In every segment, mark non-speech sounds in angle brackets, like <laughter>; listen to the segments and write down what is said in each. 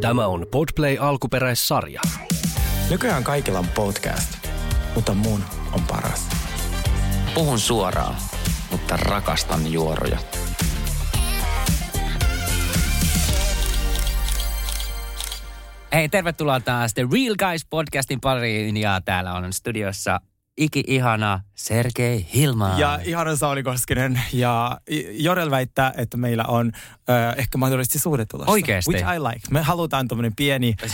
Tämä on Podplay alkuperäissarja. Nykyään kaikilla on podcast, mutta mun on paras. Puhun suoraan, mutta rakastan juoroja. Hei, tervetuloa taas The Real Guys podcastin pariin ja täällä on studiossa iki-ihana Sergei Hilma. Ja ihana Sauli Koskinen. Ja Jorel väittää, että meillä on äh, ehkä mahdollisesti suhde tulossa. Oikeesti? Which I like. Me halutaan tämmöinen pieni äh,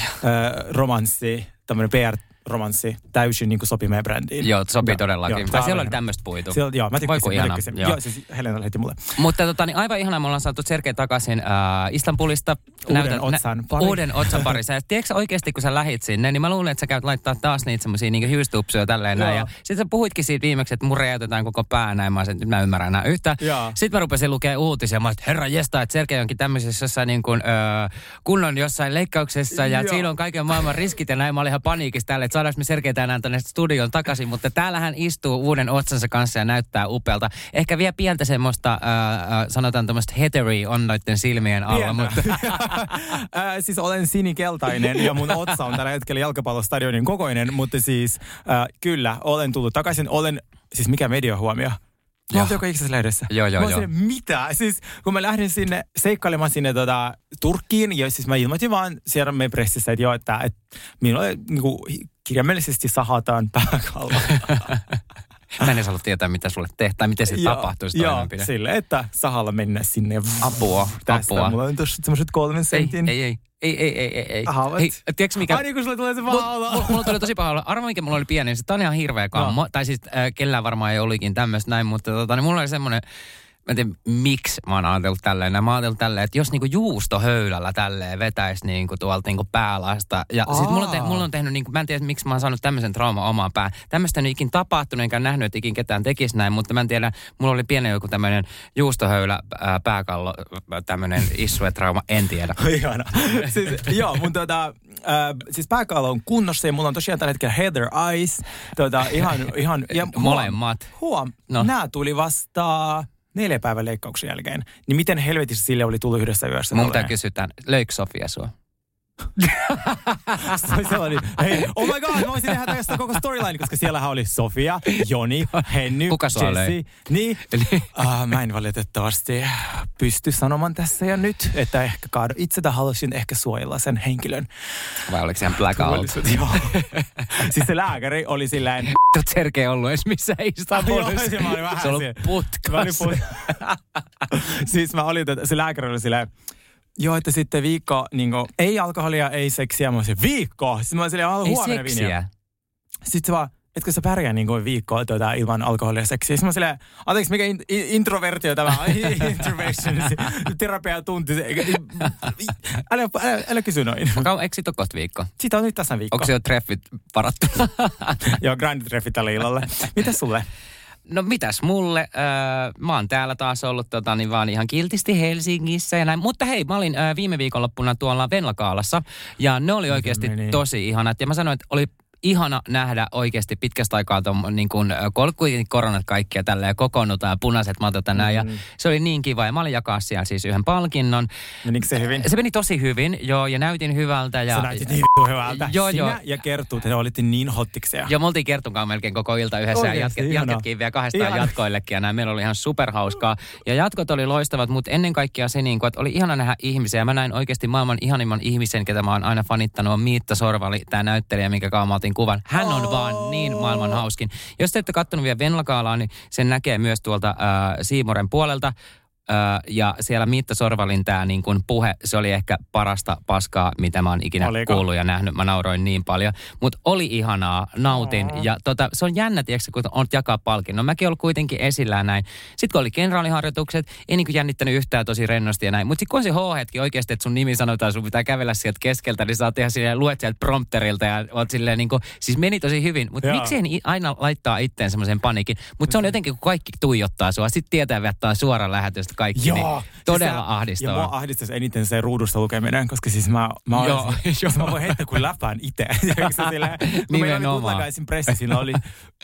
romanssi, tämmöinen PR romanssi täysin niin kuin sopii meidän brändiin. Joo, sopii ja, todellakin. Joo, tai siellä oli tämmöistä puitu. Siellä, joo, mä tykkäsin. Voiko mä tykkäsin. Joo. joo, siis Helena lähetti mulle. Mutta tota, niin aivan ihanaa, me ollaan saatu Sergei takaisin äh, Istanbulista. Uuden Näytän, otsan pari. Uuden otsan parissa. Ja tiedätkö oikeasti, kun sä lähit sinne, niin mä luulen, että sä käyt laittaa taas niitä semmosia niin hiustupsuja tälleen näin. Ja sit sä puhuitkin siitä viimeksi, että mun räjäytetään koko pää näin. Mä sen, mä ymmärrän enää yhtä. Joo. Sitten mä rupesin lukea uutisia. Mä että herra jesta, että Sergei onkin tämmöisessä jossain niin kuin, äh, kunnon jossain leikkauksessa ja Joo. siinä on kaiken maailman riskit ja näin. Mä olin ihan paniikissa tälle, että saadaanko me Sergei tänään tänne studion takaisin, mutta täällä hän istuu uuden otsansa kanssa ja näyttää upealta. Ehkä vielä pientä semmoista, äh, sanotaan tämmöistä heteri on noiden silmien alla. Mutta... <laughs> äh, siis olen sinikeltainen ja mun otsa on tällä hetkellä jalkapallostadionin kokoinen, mutta siis äh, kyllä, olen tullut takaisin. Olen, siis mikä media huomio? Mä olin joka ikisessä lehdessä. Joo, joo, mä joo. Sinne, mitä? Siis kun mä lähdin sinne seikkailemaan sinne tota, Turkkiin, ja siis mä ilmoitin vaan siellä meidän pressissä, että joo, että, että minulle niin kuin, kirjaimellisesti sahataan pääkallo. <laughs> Mä en halua tietää, mitä sulle tehdään, tai miten se tapahtuisi Joo, sille, että sahalla mennä sinne. Apua, tästä. apua. Mulla on tuossa semmoiset kolmen sentin. Ei, ei, ei. Ei, ei, ei, ei. Aha, Hei, tiedätkö mikä? Ai niin, kun sulle tulee se paha olo. Mulla, mulla tuli tosi paha olo. Arvo, mikä mulla oli pieni, niin se on ihan hirveä kammo. No. Tai siis äh, kellään varmaan ei olikin tämmöistä näin, mutta tota, niin mulla oli semmoinen mä en tiedä miksi mä oon ajatellut tälleen. Mä oon ajatellut tälleen, että jos niinku juustohöylällä tälleen vetäisi niinku tuolta niinku päälasta. Ja Aa. sit mulla on, te, mulla on tehnyt, niinku, mä en tiedä miksi mä oon saanut tämmöisen trauma omaan pää. Tämmöistä ei ikin tapahtunut, enkä nähnyt, että ikin ketään tekisi näin, mutta mä en tiedä, mulla oli pieni joku tämmöinen juustohöylä ää, pääkallo, tämmöinen trauma, en tiedä. <laughs> Ihana. siis, joo, mun tota, äh, siis pääkallo on kunnossa ja mulla on tosiaan tällä hetkellä Heather Eyes. Tota, ihan, ihan, ja <laughs> huom, Molemmat. Huom, no. nämä tuli vasta neljä päivän leikkauksen jälkeen, niin miten helvetissä sille oli tullut yhdessä yössä? Mun pitää kysyä tämän, löikö Sofia sua? <laughs> se oli sellainen, hei, oh my god, mä voisin tehdä tästä koko storyline, koska siellähän oli Sofia, Joni, Henny, Kuka Jesse. Niin, uh, mä en valitettavasti pysty sanomaan tässä ja nyt, että ehkä kaadu itse halusin ehkä suojella sen henkilön. Vai oliko se blackout? Joo. siis se lääkäri oli silleen... Oot Sergei ollut edes missään Istanbulissa. Joo, se, mä olin vähän se on putkas. Put... <laughs> siis mä olin, se lääkäri oli silleen, Joo, että sitten viikko, niin kuin, ei alkoholia, ei seksiä. Mä olisin, viikko? Sitten mä olisin, ei huomenna seksiä. Sitten se vaan, etkö sä pärjää niin kuin viikkoa tuota, ilman alkoholia ja seksiä? Sitten mä silleen, anteeksi, mikä in, in, introvertio tämä <laughs> intervention, terapia tunti. Älä, älä, älä kysy noin. Eikö siitä ole kohta viikko? Siitä on nyt tässä viikko. Onko se jo treffit varattu? <laughs> Joo, grand treffit tälle illalle. Mitäs sulle? No mitäs mulle? Öö, mä oon täällä taas ollut tota, niin vaan ihan kiltisti Helsingissä ja näin. Mutta hei, mä olin öö, viime viikonloppuna tuolla Venlakaalassa ja ne oli oikeasti tosi ihanat. Ja mä sanoin, että oli ihana nähdä oikeasti pitkästä aikaa tuon niin kuin, kuitenkin koronat kaikkia tällä ja kokoonnutaan ja punaiset matot tänään. Mm. Ja se oli niin kiva ja mä olin jakaa siellä siis yhden palkinnon. Menikö se hyvin? Se meni tosi hyvin, joo, ja näytin hyvältä. Ja, Sä näytit niin hyvältä. Joo, Sinä joo. ja Kerttu, te olitte niin hottikseja. Joo, me oltiin Kertun melkein koko ilta yhdessä Oikeasti, ja jatket, jatketkin vielä kahdestaan ihana. jatkoillekin ja näin. Meillä oli ihan superhauskaa. Ja jatkot oli loistavat, mutta ennen kaikkea se, niin kuin, että oli ihana nähdä ihmisiä. Mä näin oikeasti maailman ihanimman ihmisen, ketä mä oon aina fanittanut, on Miitta Sorvali, tämä näyttelijä, minkä kanssa kuvan. Hän on oh. vaan niin maailman hauskin. Jos te ette katsonut vielä Venlakaalaa, niin sen näkee myös tuolta äh, Siimoren puolelta ja siellä Miitta Sorvalin tämä niin kuin puhe, se oli ehkä parasta paskaa, mitä mä oon ikinä Oliko? kuullut ja nähnyt. Mä nauroin niin paljon. Mutta oli ihanaa, nautin. Oh. Ja tota, se on jännä, tiedätkö, kun on jakaa palkinnon. No, mäkin ollut kuitenkin esillä näin. Sitten kun oli kenraaliharjoitukset, ei niin kuin jännittänyt yhtään tosi rennosti ja näin. Mutta sitten kun on se H-hetki oikeasti, että sun nimi sanotaan, sun pitää kävellä sieltä keskeltä, niin sä oot ihan silleen, luet sieltä prompterilta ja oot silleen niin kuin, siis meni tosi hyvin. Mutta miksi ei aina laittaa itteen semmoisen panikin? Mutta se on jotenkin, kun kaikki tuijottaa sua, sitten tietää, että suora lähetystä kaikki, niin Joo. todella Siis ahdistavaa. Ja mua ahdistaisi eniten se ruudusta lukeminen, koska siis mä, mä, Joo, <laughs> Joo, siis mä voin heittää kuin läpään itse. <laughs> Nimenomaan. Meillä oli. Kutlakaisin pressi, siinä oli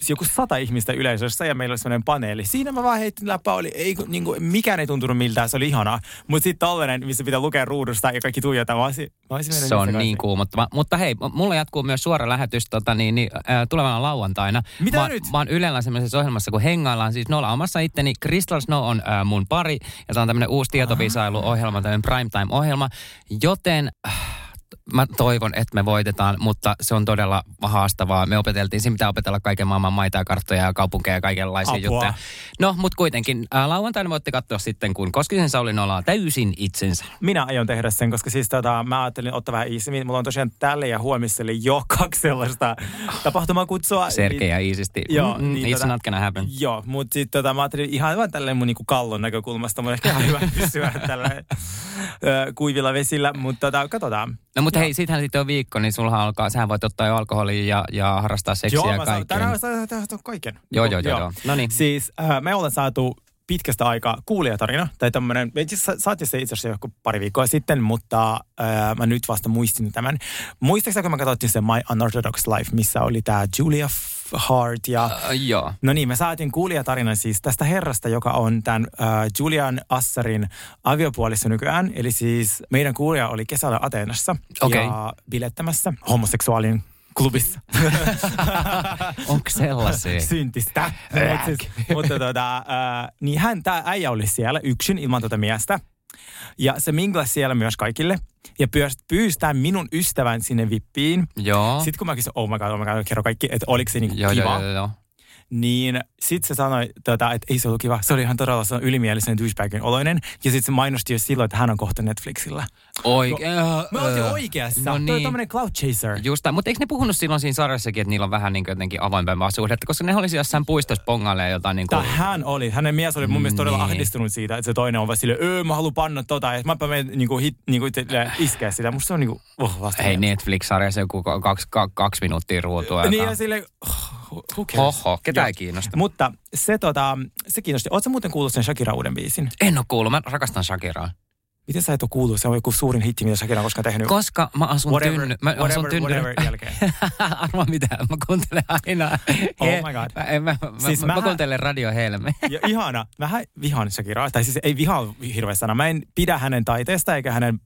joku sata ihmistä yleisössä ja meillä oli sellainen paneeli. Siinä mä vaan heitin läppää, oli, ei, niin kuin, mikään ei tuntunut miltään, se oli ihanaa. Mutta sitten tollainen, missä pitää lukea ruudusta ja kaikki tuijota, mä olisin, mä olisin Se on niin kuumottava. Mutta hei, mulla jatkuu myös suora lähetys tota, niin, niin, äh, tulevana lauantaina. Mitä mä, nyt? Mä oon Ylellä semmoisessa ohjelmassa, kun hengaillaan siis nolla omassa itteni. Crystal Snow on äh, mun pari ja se on tämmöinen uusi tietovisailuohjelma, tämmöinen primetime-ohjelma. Joten äh, mä toivon, että me voitetaan, mutta se on todella haastavaa. Me opeteltiin, siinä pitää opetella kaiken maailman maita ja karttoja ja kaupunkeja ja kaikenlaisia Apua. juttuja. No, mutta kuitenkin äh, lauantaina voitte katsoa sitten, kun Koskisen Sauli nolaa täysin itsensä. Minä aion tehdä sen, koska siis tota, mä ajattelin ottaa vähän iisimmin. Mulla on tosiaan tälle ja huomiselle jo kaksi sellaista tapahtumakutsua. Sergei ja iisisti. Joo, mm, niin it's tota- not gonna happen. Joo, mutta sitten tota, mä ajattelin ihan vaan tälleen mun niinku kallon näkökulmasta. Mun ehkä ihan hyvä <laughs> pysyä tällä kuivilla vesillä, mutta tota, katsotaan. No mutta hei, sittenhän sitten on viikko, niin sulla alkaa, sähän voit ottaa jo alkoholia ja, ja harrastaa seksiä Joo, ja kaikkea. tänään saa tehdä kaiken. Joo, joo, joo, joo. No niin. Siis äh, me ollaan saatu pitkästä aikaa kuulijatarina, tai tämmöinen, me itse saatiin se itse asiassa joku pari viikkoa sitten, mutta äh, mä nyt vasta muistin tämän. Muistaakseni, kun me katsottiin se My Unorthodox Life, missä oli tämä Julia Hart ja... Uh, joo. No niin, me saatiin kuulijatarinan siis tästä herrasta, joka on tämän äh, Julian Assarin aviopuolissa nykyään. Eli siis meidän kuulija oli kesällä Ateenassa Okei. ja bilettämässä homoseksuaalin klubissa. <laughs> Onko sellaisia? Syntistä. Mut siis, mutta tota, äh, niin hän, tämä äijä oli siellä yksin ilman tuota miestä. Ja se minglasi siellä myös kaikille. Ja tämän minun ystävän sinne vippiin. Joo. Sitten kun mä kysyin, oh my god, oh my god, kerro kaikki, että oliko se niinku joo, kiva. joo, joo, joo. Niin sitten se sanoi, tota, että ei se ollut kiva. Se oli ihan todella se on ylimielisen douchebagin oloinen. Ja sitten se mainosti jo silloin, että hän on kohta Netflixillä. Oikein. Mä olin oikeassa. No Toi on niin. tämmönen cloud chaser. Just tämä. Mutta eikö ne puhunut silloin siinä sarjassakin, että niillä on vähän niin kuin jotenkin avoimempaa suhdetta, koska ne olisi jossain puistossa pongailee jotain niin kuin... Tai hän oli, hänen mies oli mun mielestä todella Niin. ahdistunut siitä, että se toinen on vaan silleen, öö, mä haluan panna tota, ja mäpä menen niinku, hit, niinku itse iskeä sitä. Musta se on niinku, oh, vasta. Hei, Netflix-sarjassa joku kaksi, kaksi, kaksi minuuttia ruutua. Niin ja silleen, oh? Hoho, ketä ei kiinnosta. Mutta se, tota, se kiinnosti. Oletko muuten kuullut sen Shakira uuden biisin? En ole kuullut, mä rakastan Shakiraa. Miten sä et ole kuullut? Se on joku suurin hitti, mitä Shakira on koskaan tehnyt. Koska mä asun whatever, tynny... Mä asun whatever, tynny... whatever jälkeen. <laughs> Arvaa mitä, mä kuuntelen aina. Oh He- my God. Mä, mä, mä, Siis mä, mä mähän- kuuntelen Radio Helme. Ja ihana. Vähän vihaan Shakiraa. Tai siis ei vihaa hirveä sana. Mä en pidä hänen taiteesta eikä hänen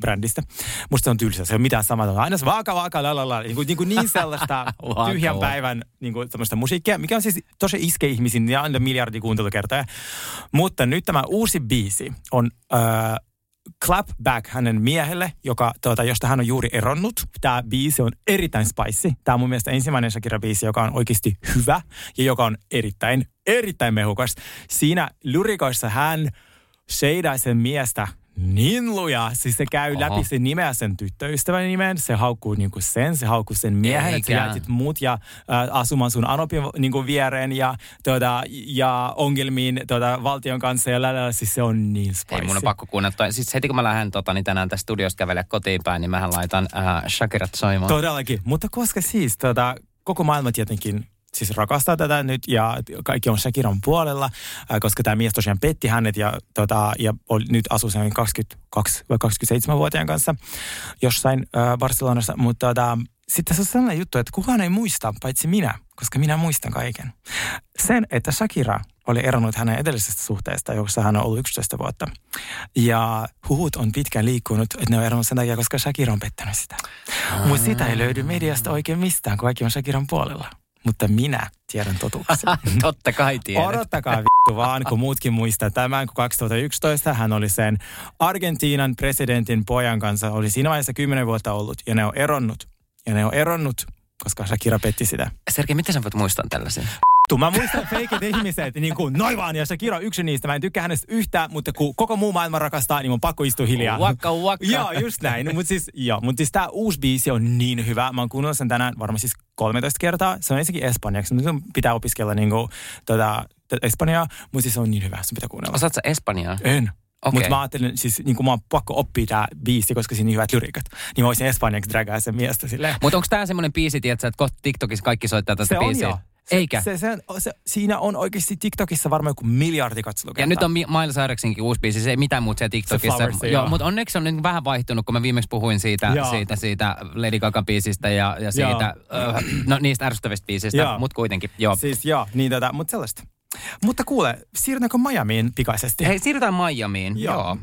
brändistä. Musta se on tylsä. Se ei ole mitään samaa. Aina se vaaka, vaaka, la, la, la. Niin, kuin, niin, kuin niin sellaista tyhjän päivän niin kuin, tämmöistä musiikkia, mikä on siis tosi iske ihmisiin ja aina miljardi kuuntelukertaa. Mutta nyt tämä uusi biisi on äh, Clap Back hänen miehelle, joka, tuota, josta hän on juuri eronnut. Tämä biisi on erittäin spicy. Tämä on mun mielestä ensimmäinen Shakira-biisi, joka on oikeasti hyvä ja joka on erittäin, erittäin mehukas. Siinä lyrikoissa hän sheidaa sen miestä niin luja. Siis se käy Oho. läpi sen nimeä sen tyttöystävän nimen. Se haukkuu niinku sen, se haukkuu sen miehen, että sä jätit muut ja äh, asumaan sun anopin niinku viereen ja, tuota, ja ongelmiin tuota, valtion kanssa ja lälä, siis se on niin spicy. Ei mun on pakko kuunnella. toi. Siis heti kun mä lähden tota, niin tänään tästä studiosta kävelemään kotiin päin, niin mähän laitan äh, Shakirat soimaan. Todellakin. Mutta koska siis tota, koko maailma tietenkin siis rakastaa tätä nyt ja kaikki on Shakiran puolella, koska tämä mies tosiaan petti hänet ja, tota, ja oli, nyt asuu sen 22 vai 27-vuotiaan kanssa jossain äh, Barcelonassa. Mutta tota, sitten se on sellainen juttu, että kukaan ei muista, paitsi minä, koska minä muistan kaiken. Sen, että Shakira oli eronnut hänen edellisestä suhteesta, jossa hän on ollut 11 vuotta. Ja huhut on pitkään liikkunut, että ne on eronnut sen takia, koska Shakira on pettänyt sitä. Mutta sitä ei löydy mediasta oikein mistään, kun kaikki on Shakiran puolella. Mutta minä tiedän totuuksen. <laughs> Totta kai tiedät. Odottakaa vittu vaan, kun muutkin muistaa tämän, kun 2011 hän oli sen Argentiinan presidentin pojan kanssa, oli siinä vaiheessa 10 vuotta ollut, ja ne on eronnut. Ja ne on eronnut, koska Shakira petti sitä. Sergei, miten sä voit muistaa tällaisen? Vittu, mä muistan feikit ihmiset, niin kuin noin vaan, ja Shakira on yksi niistä. Mä en tykkää hänestä yhtään, mutta kun koko muu maailma rakastaa, niin mun pakko istua hiljaa. Wakka, wakka. Joo, just näin. Mutta siis, joo, mut siis tää uusi biisi on niin hyvä. Mä oon kuunnellut sen tänään varmaan siis 13 kertaa. Se on ensinnäkin espanjaksi. Nyt sun pitää opiskella niinku, tota, t- espanjaa, mutta siis se on niin hyvä. Se pitää kuunnella. Osaat sä Espanjaa? En. Okay. Mutta mä ajattelin, siis niin kuin mä oon pakko oppia tää biisi, koska siinä on hyvät lyrikat. Niin mä voisin espanjaksi dragaa sen miestä silleen. Mutta onko tämä semmoinen biisi, tiedätkö, että kohta TikTokissa kaikki soittaa tästä Se on biisiä? jo. Se, Eikä. Se, se, se, siinä on oikeasti TikTokissa varmaan joku miljardi katselukertaa. Ja nyt on Mi- Miles Cyruksinkin uusi biisi, se ei mitään muuta siellä TikTokissa. Flowers, joo, joo. mutta onneksi on nyt vähän vaihtunut, kun mä viimeksi puhuin siitä, Joo. siitä, siitä Lady Gaga biisistä ja, ja siitä, äh, no niistä ärsyttävistä biisistä, Joo. mutta kuitenkin, joo. Siis joo, niin tätä, mutta sellaista. Mutta kuule, siirrytäänkö Miamiin pikaisesti? Hei, siirrytään Miamiin. Joo. Joo.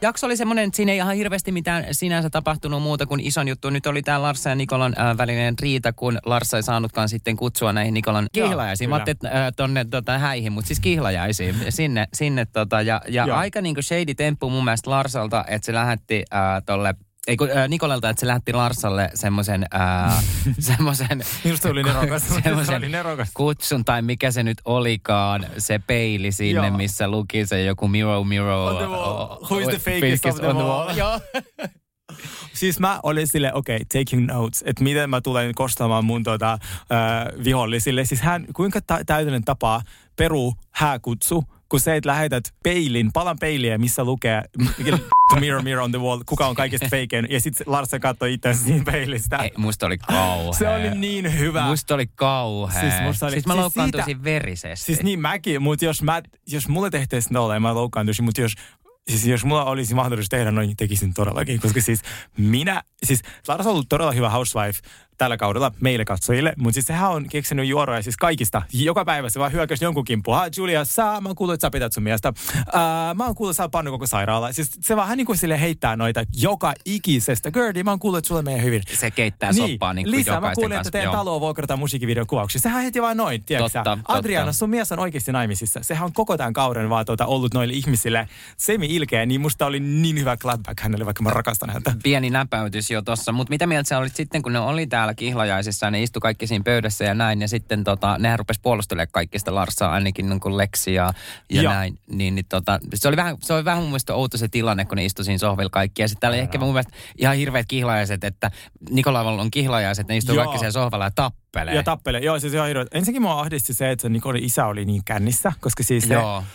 Jakso oli semmoinen, että siinä ei ihan hirveästi mitään sinänsä tapahtunut muuta kuin ison juttu. Nyt oli tämä Larsa ja Nikolan äh, välinen riita, kun Larsa ei saanutkaan sitten kutsua näihin Nikolan kihlajaisiin. Mä ajattelin, että äh, tonne tota, häihin, mutta siis kihlajaisiin. <laughs> Sinne, sinne tota, ja, ja Joo. aika niinku shady temppu mun mielestä Larsalta, että se lähetti äh, tolle ei kun, äh, Nikolalta, että se lähetti Larsalle semmoisen äh, <laughs> semmoisen Minusta oli nerokas. <laughs> se semmoisen oli nerokas. kutsun tai mikä se nyt olikaan, se peili sinne, Joo. missä luki se joku mirror, mirror. On the wall. Who is the fakest of them all? Joo. <laughs> Siis mä olin sille, okei, okay, taking notes, että miten mä tulen kostamaan mun tota, äh, vihollisille. Siis hän, kuinka ta- täydellinen tapa peru hääkutsu, kun se, että lähetät peilin, palan peiliä, missä lukee <laughs> mirror, mirror on the wall, kuka on kaikista fakein. Ja sitten Larsa katsoi itse siinä peilistä. Ei, musta oli kauhea. Se oli niin hyvä. Musta oli kauhea. Siis musta oli- siis mä siis loukkaantuisin siitä- verisesti. Siis niin mäkin, mutta jos, mä, jos mulle tehtäisiin tolleen, mä loukkaantuisin, mutta jos, siis jos mulla olisi mahdollisuus tehdä noin, tekisin todellakin. Koska siis minä, siis Lars on ollut todella hyvä housewife tällä kaudella meille katsojille, mutta siis sehän on keksinyt juoroja siis kaikista. Joka päivä se vaan hyökkäsi jonkun kimppuun. Ha, Julia, sä, mä oon kuullut, että sä pität sun miestä. Ää, mä oon kuullut, että sä oot pannut koko sairaala. Siis se vaan niin kuin sille heittää noita joka ikisestä. Gerdi, mä oon kuullut, että sulle menee hyvin. se keittää soppaa niin kuin lisää, mä kuulin, kanssa. että teidän taloa vuokrataan musiikkivideon kuvauksia. Sehän heti vaan noin, tiedätkö? Totta, totta. Adriana, sun mies on oikeasti naimisissa. Sehän on koko tämän kauden vaan tuota, ollut noille ihmisille semi-ilkeä, niin musta oli niin hyvä clapback hänelle, vaikka mä rakastan häntä. pieni näpäytys jo tossa. Mutta mitä mieltä sä olit sitten, kun ne oli täällä kihlajaisissa, ne istu kaikki siinä pöydässä ja näin, ja sitten tota, nehän rupes puolustelemaan kaikista Larsaa, ainakin niin kuin Lexi ja, ja näin. Niin, niin tota, se, oli vähän, se oli vähän mun mielestä outo se tilanne, kun ne istu siinä sohvilla kaikki. Ja sitten täällä oli ehkä mun mielestä ihan hirveät kihlajaiset, että Nikolaivalla on kihlajaiset, ne istuu kaikki siellä sohvalla ja tappelee. Ja tappele. Joo, siis ihan hirveä. Ensinnäkin mua ahdisti se, että Nikolin isä oli niin kännissä, koska siis se, Joo. se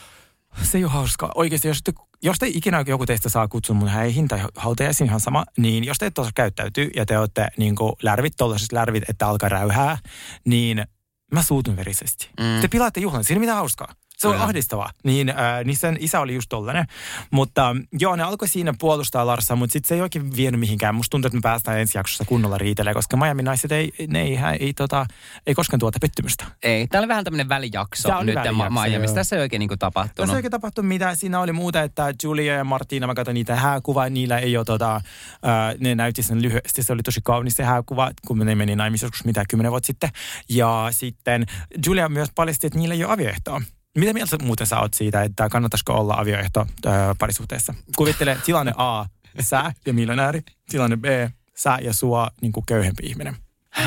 ei ole hauskaa. Oikeasti, jos te, jos te ikinä joku teistä saa kutsun mun häihin tai hautajaisiin ihan sama, niin jos te ette osaa käyttäytyä ja te olette niin kuin lärvit, tollaiset lärvit, että alkaa räyhää, niin mä suutun verisesti. Mm. Te pilaatte juhlan, siinä ei mitään hauskaa. Se on Kyllä. ahdistavaa. Niin, äh, niin sen isä oli just tollanen. Mutta joo, ne alkoi siinä puolustaa Larsaa, mutta sitten se ei oikein vienyt mihinkään. Musta tuntuu, että me päästään ensi jaksossa kunnolla riitelemään, koska Miami naiset ei, ne ei, ei, ei, tota, ei koskaan tuota pettymystä. Ei, tää oli vähän tämmöinen välijakso nyt joo. Tässä ei oikein niinku tapahtunut. Tässä ei oikein tapahtunut mitään. Siinä oli muuta, että Julia ja Martina, mä katsoin niitä hääkuvaa, niillä ei ole tota, äh, ne näytti sen lyhyesti. Se oli tosi kaunis se hääkuva, kun ne meni naimisiin joskus mitä kymmenen vuotta sitten. Ja sitten Julia myös paljasti, että niillä ei ole avioehtoa. Mitä mieltä muuten sä oot siitä, että kannattaisiko olla avioehto äh, parisuhteessa? Kuvittele tilanne A, sä ja miljonääri. Tilanne B, sä ja sua niin kuin köyhempi ihminen.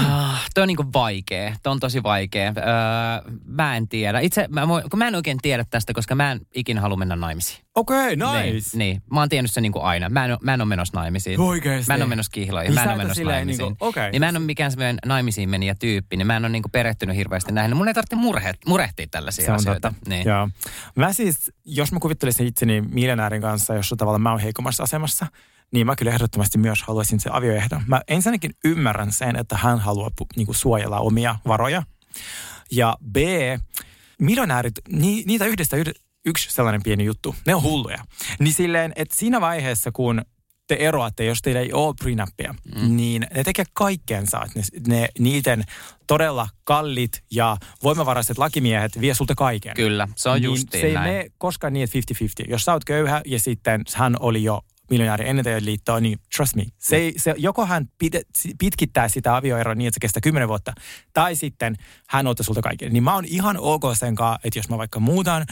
Ah, Toi on niinku vaikea. Toi on tosi vaikea. Öö, mä en tiedä. Itse, mä, kun mä en oikein tiedä tästä, koska mä en ikinä halua mennä naimisiin. Okei, okay, Niin, nice. niin. Mä oon tiennyt sen niinku aina. Mä en, mä en ole menossa naimisiin. Oikeesti? Mä en ole menossa kihlajiin. Niin Mä en ole menossa naimisiin. niinku- okei. Niin mä en ole mikään semmoinen naimisiin menijä tyyppi. Niin mä en ole niinku perehtynyt hirveästi näihin. Mun ei tarvitse murhe, murehtia tällaisia Se on asioita. totta. Niin. Joo. Mä siis, jos mä kuvittelisin itseni miljonäärin kanssa, jossa tavallaan mä oon heikommassa asemassa, niin mä kyllä ehdottomasti myös haluaisin se avioehdon. Mä ensinnäkin ymmärrän sen, että hän haluaa pu- niinku suojella omia varoja. Ja B, miljonäärit, ni, niitä yhdestä yhde, yksi sellainen pieni juttu. Ne on hulluja. Niin silleen, että siinä vaiheessa, kun te eroatte, jos teillä ei ole prenuppia, mm. niin ne tekee kaikkeensa, että ne, ne, niiden todella kallit ja voimavaraiset lakimiehet vie sulta kaiken. Kyllä, se on niin justiin se ei näin. mene koskaan niin, että 50-50. Jos sä oot köyhä ja sitten hän oli jo miljonääri ennen teidän liittoa, niin trust me. Se, se, joko hän pit, pitkittää sitä avioeroa niin, että se kestää 10 vuotta, tai sitten hän ottaa sulta kaiken. Niin mä oon ihan ok sen kanssa, että jos mä vaikka muutan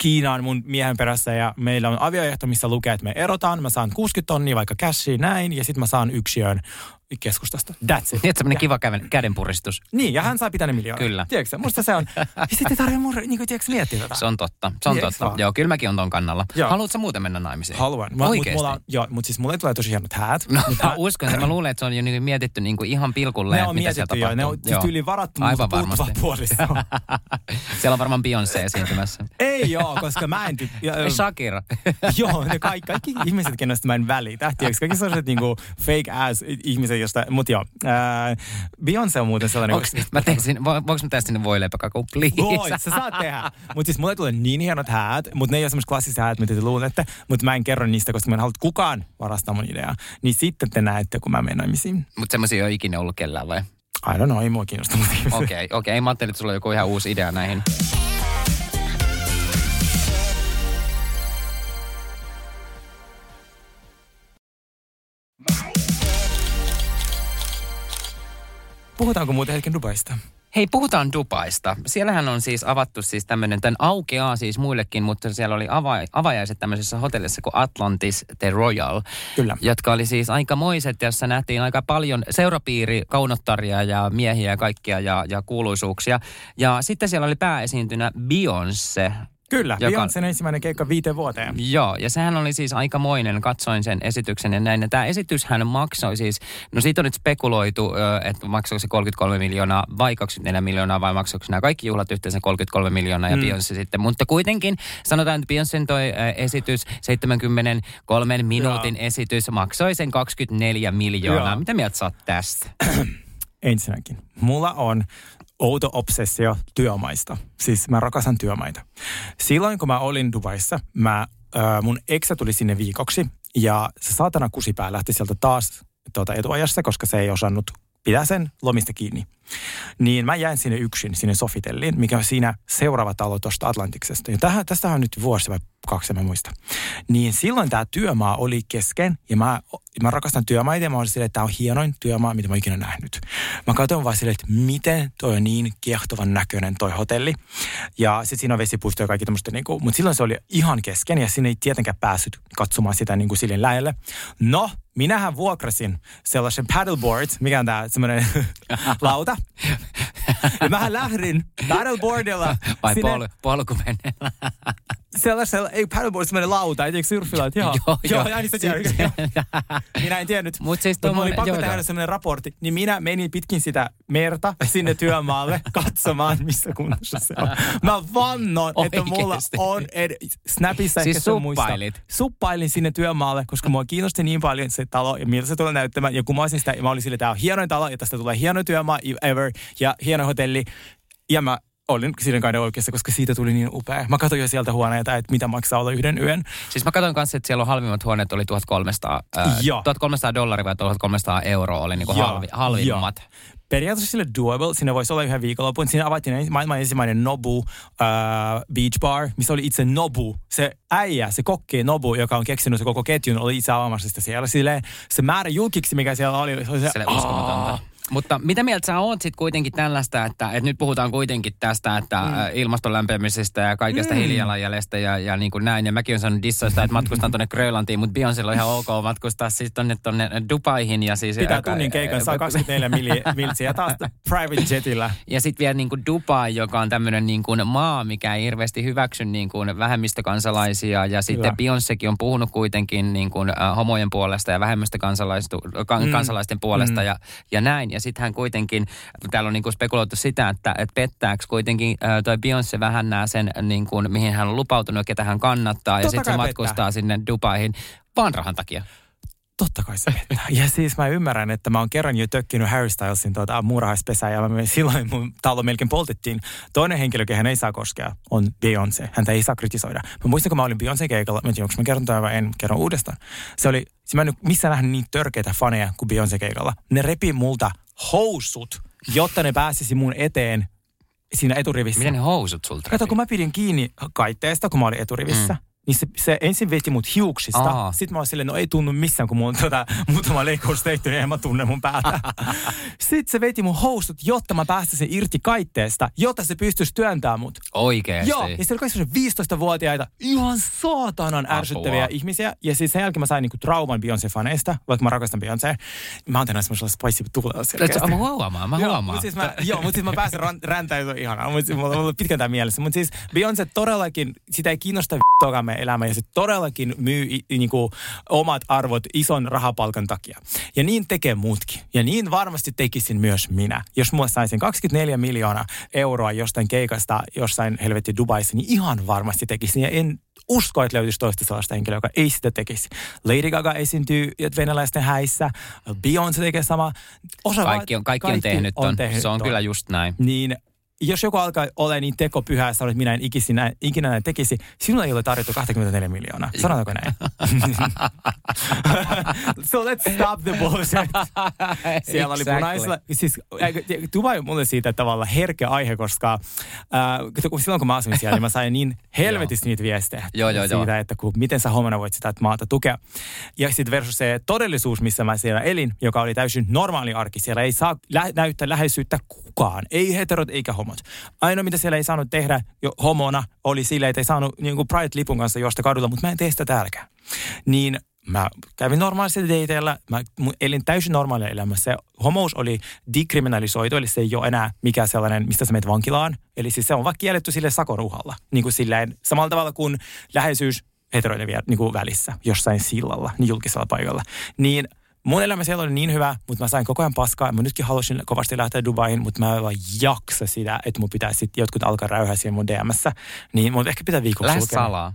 Kiinaan mun miehen perässä ja meillä on avioehto, missä lukee, että me erotaan, mä saan 60 tonnia vaikka cashia näin, ja sitten mä saan yksiön keskustasta. That's it. Niin, semmoinen kiva käven, kädenpuristus. Niin, ja hän saa pitää ne miljoonaa. Kyllä. Tiedätkö? Musta se on. <laughs> Ja sitten ei tarvitse murre, niin kuin, tiedätkö, miettiä tätä. Se on totta. Se on Niin, eiks totta. vaan? Joo, kyllä mäkin on ton kannalla. Joo. Haluatko sä muuten mennä naimisiin? Haluan. Mä, mut, Oikeesti? mulla on, joo, mutta siis mulle tulee tosi hienot häät. No, Mut mä mä- uskon, että mä luulen, että se on jo niinku mietitty niinku ihan pilkulleen, ne on mitä siellä jo. Ne on tapahtuu. siis yli varattu, Aivan mutta puoliso. <laughs> Siellä on varmaan Beyoncé esiintymässä. ei joo, koska mä en... Ty- ja, Shakira. joo, ne kaikki, kaikki ihmiset, kenestä mä en välitä. Tiedätkö, kaikki sellaiset niinku fake ass ihmiset, jostain, mutta joo. Beyoncé on muuten sellainen... Onks, mä tein sinne, vo, voinko mä tehdä sinne voileipäkakuun, please? Voit, sä saat tehdä. Mutta siis mulle tulee niin hienot häät, mutta ne ei ole semmoiset klassiset häät, mitä te luulette. Mutta mä en kerro niistä, koska mä en halua kukaan varastaa mun ideaa. Niin sitten te näette, kun mä menen naimisiin. Mutta semmoisia ei ole ikinä ollut kellään vai? I don't know, ei mua kiinnosta. Okei, okei. Okay, okay. Mä ajattelin, että sulla on joku ihan uusi idea näihin. Puhutaanko muuten hetken Dubaista? Hei, puhutaan Dubaista. Siellähän on siis avattu siis tämmöinen, tämän aukeaa siis muillekin, mutta siellä oli ava- avajaiset tämmöisessä hotellissa kuin Atlantis The Royal. Kyllä. Jotka oli siis aikamoiset, jossa nähtiin aika paljon seurapiiri, kaunottaria ja miehiä ja kaikkia ja, ja kuuluisuuksia. Ja sitten siellä oli pääesiintynä Beyoncé, Kyllä, joka... Beyoncé ensimmäinen keikka viiteen vuoteen. Joo, ja sehän oli siis aikamoinen, katsoin sen esityksen ja näin. Ja tämä esityshän maksoi siis, no siitä on nyt spekuloitu, että maksoiko se 33 miljoonaa vai 24 miljoonaa vai maksoiko nämä kaikki juhlat yhteensä 33 miljoonaa ja mm. Beyoncé sitten. Mutta kuitenkin sanotaan, että Beyoncé toi esitys, 73 minuutin Joo. esitys, maksoi sen 24 miljoonaa. Joo. Mitä mieltä sä oot tästä? <clears throat> Ensinnäkin, mulla on outo obsessio työmaista. Siis mä rakastan työmaita. Silloin kun mä olin Dubaissa, mä, mun eksä tuli sinne viikoksi ja se saatana kusipää lähti sieltä taas tuota etuajassa, koska se ei osannut pitää sen lomista kiinni. Niin mä jäin sinne yksin, sinne Sofitelliin, mikä on siinä seuraava talo tuosta Atlantiksesta. Ja tähän, tästä on nyt vuosi vai kaksi, mä muista. Niin silloin tämä työmaa oli kesken ja mä, mä rakastan työmaita ja mä olin silleen, että tämä on hienoin työmaa, mitä mä ikinä nähnyt. Mä katsoin vaan silleen, että miten toi on niin kiehtovan näköinen toi hotelli. Ja sitten siinä on vesipuisto ja kaikki tämmöistä, niin mutta silloin se oli ihan kesken ja sinne ei tietenkään päässyt katsomaan sitä niin kuin silleen lähelle. No, minähän vuokrasin sellaisen paddleboard, mikä on tämä semmoinen <laughs> lauta. Ja mähän lähdin paddleboardilla. Vai sinne... pol- polkuveneellä? Sellaisella, ei paddleboard, semmoinen lauta, ei surfilaut, <laughs> joo. joo, joo, joo. Joo. minä en tiennyt. <laughs> Mut siis Mut oli pakko joo, tehdä semmoinen raportti, niin minä menin pitkin sitä merta sinne työmaalle <laughs> katsomaan, missä kunnossa se on. Mä vannon, että mulla on ed- Snapissa siis ehkä suppailit. Suppailin sinne työmaalle, koska mua kiinnosti niin paljon se talo ja miltä se tulee näyttämään. Ja kun mä olisin sitä, mä olin sille, tämä on hienoin talo ja tästä tulee hieno työmaa ever ja hieno hotelli. Ja mä olin siinä kai oikeassa, koska siitä tuli niin upea. Mä katsoin jo sieltä huoneita, että mitä maksaa olla yhden yön. Siis mä katsoin kanssa, että siellä on halvimmat huoneet oli 1300, äh, 1300 dollaria vai 1300 euroa oli niinku halvi, halvimmat. Ja. Periaatteessa sille doable, siinä voisi olla yhden viikonlopun. Siinä avattiin maailman ensimmäinen Nobu uh, Beach Bar, missä oli itse Nobu. Se äijä, se kokki Nobu, joka on keksinyt se koko ketjun, oli itse avaamassa sitä siellä. Sille, se määrä julkiksi, mikä siellä oli, se oli se, uskomatonta. Mutta mitä mieltä sä oot sitten kuitenkin tällaista, että, että nyt puhutaan kuitenkin tästä, että mm. ilmaston lämpemisestä ja kaikesta mm. hiilijalanjäljestä ja, ja niin kuin näin. Ja mäkin olen sanonut dissoista, että matkustan tuonne Grönlantiin, mutta Beyoncé on ihan ok matkustaa siis tonne, tonne Dubaihin. Ja siis, Pitää tunnin keikan, saa 24 miltsiä taas private jetillä. Ja sitten vielä niin kuin Dubai, joka on tämmöinen niin kuin maa, mikä ei hirveästi hyväksy niin kuin vähemmistökansalaisia. Ja sitten Beyoncékin on puhunut kuitenkin niin kuin, homojen puolesta ja vähemmistökansalaisten mm. puolesta mm. ja, ja näin. Ja sitten hän kuitenkin, täällä on niin kuin spekuloitu sitä, että, että pettääkö kuitenkin äh, toi Beyoncé vähän nää sen, niin kuin, mihin hän on lupautunut ja ketä hän kannattaa. Totta ja sitten se matkustaa pettää. sinne Dubaihin vaan rahan takia. Totta kai se pettää. Ja siis mä ymmärrän, että mä oon kerran jo tökkinyt Harry Stylesin tuota muurahaispesää ja mä, silloin mun talo melkein poltettiin. Toinen henkilö, kehen ei saa koskea, on Beyoncé. Häntä ei saa kritisoida. Mä muistan, kun mä olin Beyoncé keikalla, mä en tiedä, onko mä kerron tämän vai en kerron uudestaan. Se oli, mä en nyt missään nähnyt niin törkeitä faneja kuin Beyoncé keikalla. Ne repi multa housut, jotta ne pääsisi mun eteen siinä eturivissä. Miten ne housut sulta Kato, kun mä pidin kiinni kaitteesta, kun mä olin eturivissä, mm niin se, se ensin veti mut hiuksista. Sitten mä olin silleen, no ei tunnu missään, kun mulla on tota, <laughs> muutama leikkaus tehty, niin en mä tunne mun päätä. <laughs> Sitten se veti mun housut, jotta mä päästäisin irti kaitteesta, jotta se pystyisi työntämään mut. Oikeesti? Joo, ja se oli kaikki 15-vuotiaita, ihan saatanan ärsyttäviä Apua. ihmisiä. Ja siis sen jälkeen mä sain niinku trauman Beyoncé-faneista, vaikka mä rakastan Beyoncé. Mä oon tänään semmoisella spicy tuulella selkeästi. Mä huomaan, mä huomaan. Joo, mutta siis mä, joo, mutta siis mä pääsen räntäytyä ihanaa. Mutta siis mulla on pitkän tämän mielessä. Mutta siis Beyoncé todellakin, sitä ei kiinnosta vittuakaan elämä ja se todellakin myy niin kuin, omat arvot ison rahapalkan takia. Ja niin tekee muutkin. Ja niin varmasti tekisin myös minä. Jos mulla saisin 24 miljoonaa euroa jostain keikasta jossain helvetti Dubaissa, niin ihan varmasti tekisin. Ja en usko, että löytyisi toista sellaista henkilöä, joka ei sitä tekisi. Lady Gaga esiintyy venäläisten häissä, Beyoncé tekee sama. Osa kaikki on, kaikki, kaikki on tehnyt on Tehnyt se on ton. kyllä just näin. Niin jos joku alkaa olla niin tekopyhä ja sanoo, että minä en ikinä, ikinä näin tekisi, sinulle ei ole tarjottu 24 miljoonaa. Sanotaanko näin? <laughs> so let's stop the bullshit. <laughs> Siellä exactly. oli punaisella, siis Dubai on mulle siitä tavalla herkä aihe, koska äh, silloin kun mä asuin siellä, niin mä sain niin <laughs> helvetisti niitä viestejä joo, joo, siitä, että kun, miten sä homana voit sitä maata tukea. Ja sitten versus se todellisuus, missä mä siellä elin, joka oli täysin normaali arki. Siellä ei saa lä- näyttää läheisyyttä kukaan. Ei heterot eikä homot. Ainoa, mitä siellä ei saanut tehdä jo homona, oli sille, että ei saanut niin kuin Pride-lipun kanssa juosta kadulla, mutta mä en tee sitä täälläkään. Niin mä kävin normaalissa dateilla, mä elin täysin normaalia elämässä. Homous oli dekriminalisoitu, eli se ei ole enää mikä sellainen, mistä sä menet vankilaan. Eli siis se on vaan kielletty sille sakoruhalla. Niin kuin silleen, samalla tavalla kuin läheisyys heteroiden niin kuin välissä, jossain sillalla, niin julkisella paikalla. Niin – mun elämä siellä oli niin hyvä, mutta mä sain koko ajan paskaa. Mä nytkin halusin kovasti lähteä Dubaihin, mutta mä en vaan jaksa sitä, että mun pitää sitten jotkut alkaa räyhää siinä mun DMssä. Niin mun ehkä pitää viikoksi Lähes salaa.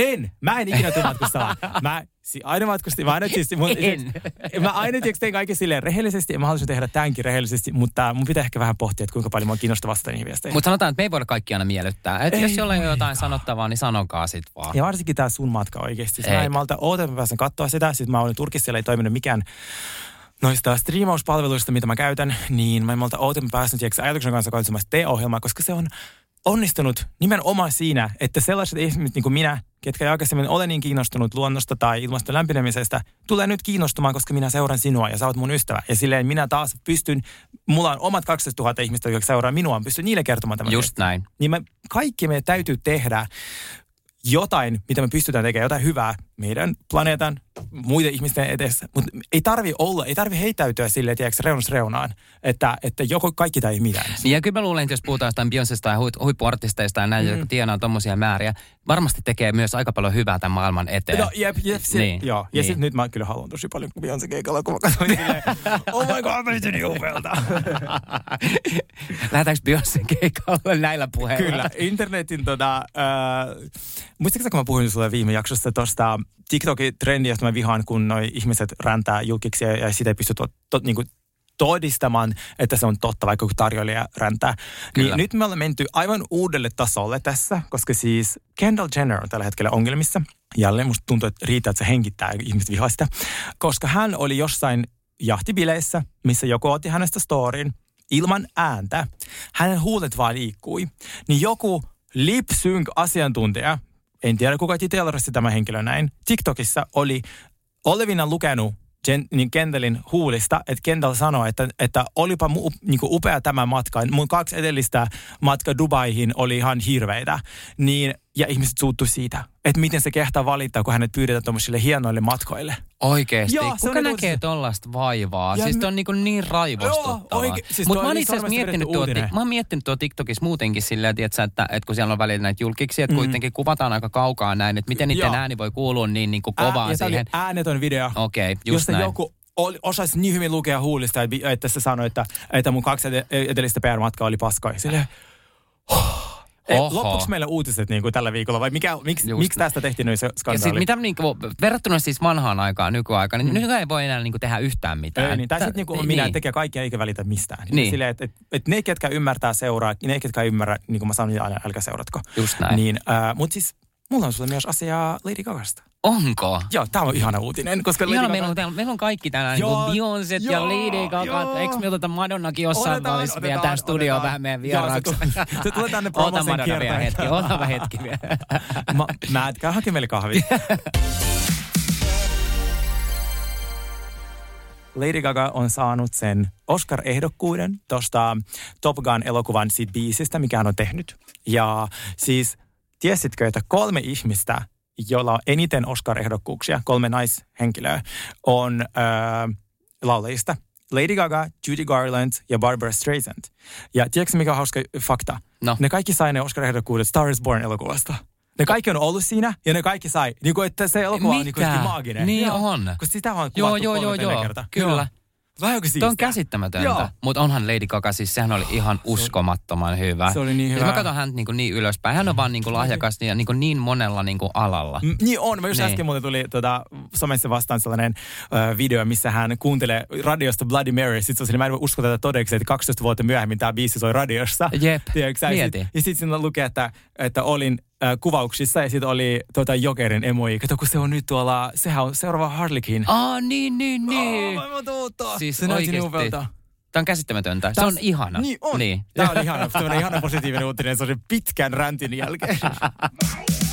En. Mä en ikinä tule matkustaa. Mä aina matkustin. Mä aina, siis, mun, <laughs> en. mä aina tiiäks, tein kaikki silleen rehellisesti ja mä haluaisin tehdä tämänkin rehellisesti, mutta mun pitää ehkä vähän pohtia, että kuinka paljon mä kiinnostaa vastata niihin viesteihin. Mutta sanotaan, että me ei voida kaikki aina miellyttää. Et ei, jos jollain on jotain sanottavaa, niin sanokaa sit vaan. Ja varsinkin tää sun matka oikeasti. Siis mä en malta oota, mä pääsen katsoa sitä. Sitten mä olin Turkissa, siellä ei toiminut mikään noista striimauspalveluista, mitä mä käytän, niin mä en malta oota, mä pääsen ajatuksen kanssa katsomaan T-ohjelmaa, koska se on onnistunut nimenomaan siinä, että sellaiset ihmiset niin kuin minä, ketkä ei aikaisemmin ole niin kiinnostunut luonnosta tai ilmaston lämpenemisestä, tulee nyt kiinnostumaan, koska minä seuraan sinua ja sä oot mun ystävä. Ja silleen minä taas pystyn, mulla on omat 12 000 ihmistä, jotka seuraa minua, pystyn niille kertomaan tämän. Just näin. Niin me, kaikki me täytyy tehdä jotain, mitä me pystytään tekemään, jotain hyvää meidän planeetan, muiden ihmisten edessä. Mutta ei tarvi olla, ei tarvi heitäytyä silleen, tiedätkö, reunus reunaan, että, että joko kaikki tai mitään. Niin ja kyllä mä luulen, että jos puhutaan jostain Beyoncesta ja huippuartisteista ja näin, mm. jotka tienaa tommosia määriä, varmasti tekee myös aika paljon hyvää tämän maailman eteen. No, jep, jep, se, niin. joo. Ja niin. sitten nyt mä kyllä haluan tosi paljon Beyoncé keikalla, kun mä katsoin silleen, <laughs> oh my god, mä niin upealta. <laughs> Lähdetäänkö Beyoncé keikalle näillä puheilla? Kyllä, internetin tota, äh, muistatko kun mä puhuin sulle viime jaksossa tuosta TikTokin trendi, josta mä vihaan, kun noi ihmiset räntää julkiksi ja, ja sitä ei pysty to, to, niin kuin todistamaan, että se on totta, vaikka kun tarjoilija räntää. Niin nyt me ollaan menty aivan uudelle tasolle tässä, koska siis Kendall Jenner on tällä hetkellä ongelmissa. Jälleen musta tuntuu, että riittää, että se henkittää ihmiset vihaa sitä. Koska hän oli jossain jahtibileissä, missä joku otti hänestä storin ilman ääntä. Hänen huulet vaan liikkui. Niin joku lip sync asiantuntija en tiedä kuka titelerasi tämä henkilö näin. TikTokissa oli olevina lukenut Jen, niin Kendallin huulista, että Kendall sanoi, että, että olipa mu, niin upea tämä matka. Mun kaksi edellistä matka Dubaihin oli ihan hirveitä. Niin ja ihmiset suuttu siitä, että miten se kehtaa valittaa, kun hänet pyydetään tuommoisille hienoille matkoille. Oikeesti? Joo, Kuka näkee tuollaista vaivaa? Ja siis me... on niin, niin raivostuttavaa. Joo, siis Mutta mä oon itse miettinyt tuo, mä oon miettinyt tuo TikTokissa muutenkin silleen, että, että, että kun siellä on välillä näitä julkiksi, että mm. kuitenkin kuvataan aika kaukaa näin, että miten niiden ääni voi kuulua niin, niin kuin kovaa Ää, siihen. äänetön video. Okei, okay, just näin. joku osaisi niin hyvin lukea huulista, että se sanoi, että, että mun kaksi edellistä PR-matkaa oli paskaa. Silleen, Loppuksi meillä uutiset niin kuin tällä viikolla vai mikä, miksi, miksi tästä tehtiin noin skandaali? mitä niin kuin, verrattuna siis vanhaan aikaan, nykyaikaan, niin mm. nykyään ei voi enää niin kuin, tehdä yhtään mitään. Ei, niin, tai sitten niin kuin minä niin. tekee kaikkea eikä välitä mistään. Niin. niin. Silleen, että et, et ne, ketkä ymmärtää seuraa, ne, ketkä ymmärrä, niin kuin mä sanoin, niin älkää seuratko. Just näin. Niin, äh, Mutta siis mulla on sulle myös asiaa Lady Gagasta. Onko? Joo, tämä on ihana uutinen. Koska ihana, Lady meillä, on, täällä, meillä on kaikki täällä, niin kuin Beyoncé ja Lady Gaga. Eikö me oteta Madonnakin jossain välissä vielä tähän studioon vähän meidän vieraaksi? Se tulee tänne <laughs> Ota Madonna vielä hetki, ota hetki vielä. <laughs> mä, mä käy hakemaan meille kahvia. <laughs> Lady Gaga on saanut sen Oscar-ehdokkuuden tuosta Top Gun-elokuvan siitä biisistä, mikä hän on tehnyt. Ja siis tiesitkö, että kolme ihmistä jolla on eniten Oscar-ehdokkuuksia, kolme naishenkilöä, on äh, laulajista. Lady Gaga, Judy Garland ja Barbara Streisand. Ja tiedätkö mikä on hauska fakta? No. Ne kaikki sai ne Oscar-ehdokkuudet Star is Born-elokuvasta. Ne kaikki on ollut siinä ja ne kaikki sai. Niin kuin, että se elokuva on niin kuin maaginen. Niin joo. on. Koska sitä on joo, joo, joo, joo. Kerta. Kyllä. Joo. Vähän Tuo on käsittämätöntä. Mutta onhan Lady Gaga, siis sehän oli ihan uskomattoman hyvä. Se oli niin hyvä. Siis mä katson hän niin, niin ylöspäin. Hän on vaan niin lahjakas ja niin, kuin niin monella niin alalla. Mm, niin on. Mä just niin. äsken muuten tuli tuota, somessa vastaan sellainen uh, video, missä hän kuuntelee radiosta Bloody Mary. Sitten se mä en usko tätä todeksi, että 12 vuotta myöhemmin tämä biisi soi radiossa. Jep, mieti. Ja sitten sit siinä lukee, että, että olin äh, kuvauksissa ja sitten oli tota, Jokerin emoji. Kato, kun se on nyt tuolla, sehän on seuraava Harlekin. Aa, niin, niin, niin. Oh, tuutta. Siis se näytti niin upealta. Tämä on käsittämätöntä. Se on ihana. Niin on. Niin. Tämä on ihana. Tämä on ihana positiivinen uutinen. Se on pitkän räntin jälkeen. <laughs>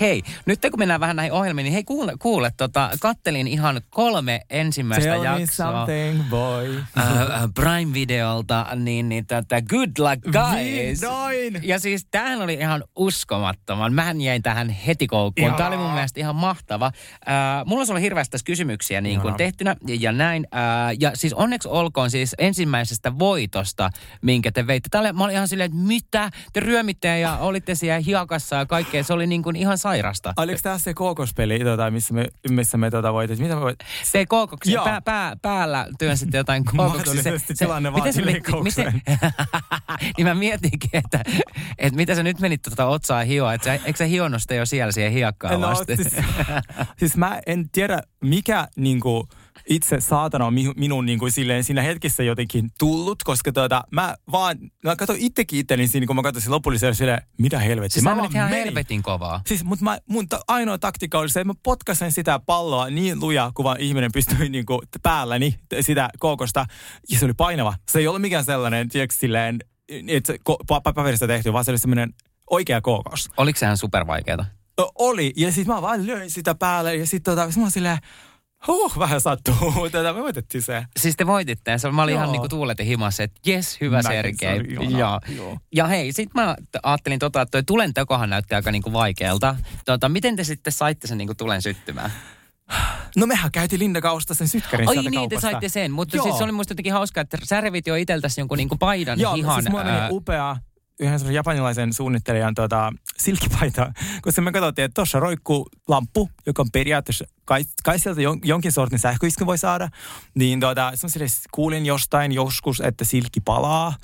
Hei, nyt kun mennään vähän näihin ohjelmiin, niin hei kuule, kuule tota, kattelin ihan kolme ensimmäistä Tell jaksoa. Me something, boy. Uh, Prime-videolta, niin, niin tätä Good Luck Guys. Vihdoin! Ja siis tämähän oli ihan uskomattoman. Mähän jäin tähän heti koukkuun. Tämä oli mun mielestä ihan mahtava. Uh, mulla on ollut hirveästi tässä kysymyksiä niin kuin tehtynä ja, ja näin. Uh, ja siis onneksi olkoon siis ensimmäisestä voitosta, minkä te veitte. Tälle mä olin ihan silleen, että mitä? Te ryömitte ja olitte siellä hiakassa ja kaikkea. Se oli niin kuin ihan sairasta. Oliko tämä se kookospeli, tota, missä me, missä me tota voitit? Mitä me voit? Se kookoksen pää, pää, päällä työnsitte jotain kookoksessa. Se, se, tilanne miten se miten, <laughs> niin mä mietinkin, että, että mitä sä nyt menit tuota otsaa hioa. Että sä, eikö sä hionnut jo siellä siihen hiekkaan no, Siis, siis mä en tiedä, mikä niinku, itse saatana on minun niin kuin silleen siinä hetkessä jotenkin tullut, koska tuota, mä vaan, mä katsoin itsekin itteni siinä, kun mä katsoin lopullisen silleen, mitä helvettiä. Siis mä vaan ihan menin. helvetin kovaa. Siis, mutta mä, mun ta, ainoa taktiikka oli se, että mä potkasen sitä palloa niin luja, kun vaan ihminen pystyi <laughs> niin kuin päälläni sitä kookosta. Ja se oli painava. Se ei ollut mikään sellainen, tiedätkö, silleen, että paperista tehty, vaan se oli semmoinen oikea kookos. Oliko sehän supervaikeeta? Oli. Ja sitten mä vaan löin sitä päälle ja sitten tota, mä silleen, Huh, vähän sattuu. <laughs> Tätä me voitettiin se. Siis te voititte. Se, mä olin Joo. ihan niinku tuuleten himassa, että jes, hyvä Sergei. Ja, ja hei, sit mä ajattelin tota, että toi tulen tekohan näytti aika niinku vaikealta. Tota, miten te sitten saitte sen niinku tulen syttymään? No mehän käytiin Linda Kausta sen sytkärin Ai niin, kaupasta. te saitte sen. Mutta Joo. siis se oli musta jotenkin hauskaa, että sä revit jo iteltäsi jonkun niinku paidan Joo, hihan. Joo, siis mulla meni upea yhden japanilaisen suunnittelijan tota, silkkipaita, koska me katsottiin, että tuossa roikkuu lamppu, joka on periaatteessa kai, kai sieltä jon, jonkin sortin sähköiskyn voi saada. Niin tota, kuulin jostain joskus, että silkki palaa.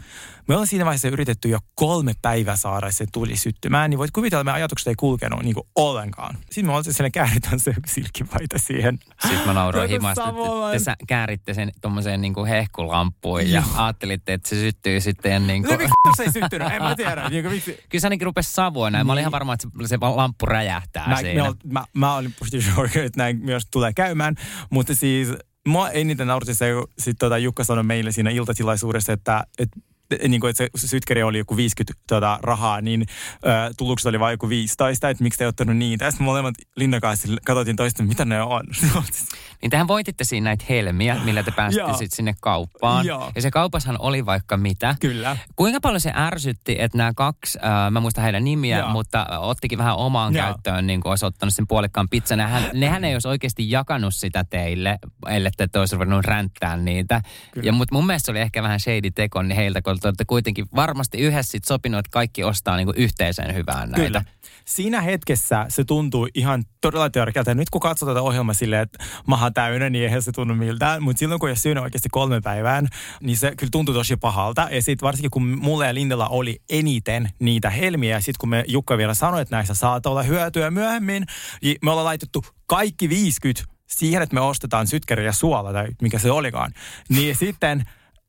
Me ollaan siinä vaiheessa yritetty jo kolme päivää saada se tuli syttymään, niin voit kuvitella, että meidän ajatukset ei kulkenut niin kuin ollenkaan. Sitten me oltiin siellä kääritään se silkkipaita siihen. Sitten mä nauroin himasta, että te kääritte sen tuommoiseen niin kuin hehkulampuun ja ajattelitte, että se syttyy sitten niin kuin... No, miksi se ei syttynyt? En mä tiedä. Niin kuin, miksi... Kyllä se ainakin rupesi savua näin. Mä olin ihan niin. varma, että se, se lamppu räjähtää mä, siinä. Mä, mä, mä olin sure, että näin myös tulee käymään, mutta siis Mua eniten nauratti se, kun sit, tota, Jukka sanoi meille siinä iltatilaisuudessa, että, että niin kuin, että se sytkeri oli joku 50 tuota, rahaa, niin ö, tulokset oli vain joku 15, että miksi te ottanut niitä. Sitten molemmat Linnan kanssa katsottiin toista, mitä ne on. <laughs> niin tähän voititte siinä näitä helmiä, millä te pääsitte sitten sinne kauppaan. Joo. Ja se kaupashan oli vaikka mitä. Kyllä. Kuinka paljon se ärsytti, että nämä kaksi, äh, mä muistan heidän nimiä, Joo. mutta ottikin vähän omaan Joo. käyttöön, niin kuin olisi ottanut sen puolikkaan pizzan. Nehän, <clears throat> nehän ei olisi oikeasti jakanut sitä teille, ellei te olisi ruvennut ränttää niitä. Kyllä. Ja, mutta mun mielestä se oli ehkä vähän shady teko niin heiltä, kun te olette kuitenkin varmasti yhdessä sit sopinut, että kaikki ostaa niin kuin yhteiseen hyvään näitä. Kyllä. Siinä hetkessä se tuntuu ihan todella törkeältä. Nyt kun katsoo tätä ohjelmaa silleen, että maha täynnä, niin eihän se tunnu miltään. Mutta silloin kun jos syönyt oikeasti kolme päivään, niin se kyllä tuntuu tosi pahalta. Ja sitten varsinkin kun mulle ja Lindella oli eniten niitä helmiä, ja sitten kun me Jukka vielä sanoi, että näistä saattaa olla hyötyä myöhemmin, niin me ollaan laitettu kaikki 50 siihen, että me ostetaan sytkäriä suola tai mikä se olikaan. Niin sitten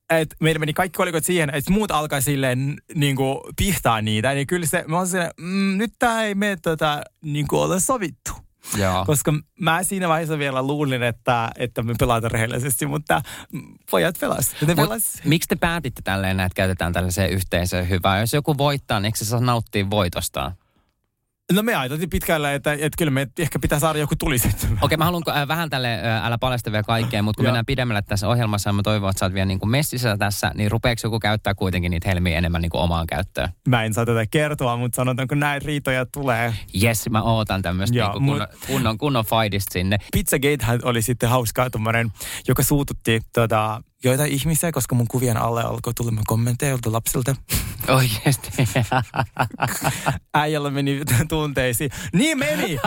että meillä meni kaikki kolikot siihen, että muut alkaa silleen niin kuin, pihtaa niitä, niin kyllä se, mä oon silleen, mm, nyt tää ei mene tota, niin kuin ole sovittu. Joo. Koska mä siinä vaiheessa vielä luulin, että, että me pelataan rehellisesti, mutta pojat pelas. Ne pelas. Miksi te päätitte tälleen, että käytetään tällaiseen yhteisöön hyvää? Jos joku voittaa, niin eikö se saa nauttia voitostaan? No me ajateltiin pitkällä, että, että kyllä me ehkä pitää saada joku tuli sitten. Okei, mä haluan äh, vähän tälle, äh, älä paljasta vielä kaikkea, mutta kun mennään pidemmälle tässä ohjelmassa ja mä toivon, että sä oot vielä niin kuin messissä tässä, niin rupeeko joku käyttää kuitenkin niitä helmiä enemmän niin kuin omaan käyttöön? Mä en saa tätä kertoa, mutta sanotaanko näin riitoja tulee. Yes, mä ootan tämmöistä niin kunnon, mut... kunnon, kunnon fightista sinne. Pizzagate oli sitten hauskaa tuommoinen, joka suututti tota, joita ihmisiä, koska mun kuvien alle alkoi tulemaan kommentteja jolta lapsilta. Oikeesti. <laughs> Äijällä meni tunteisiin. Niin meni!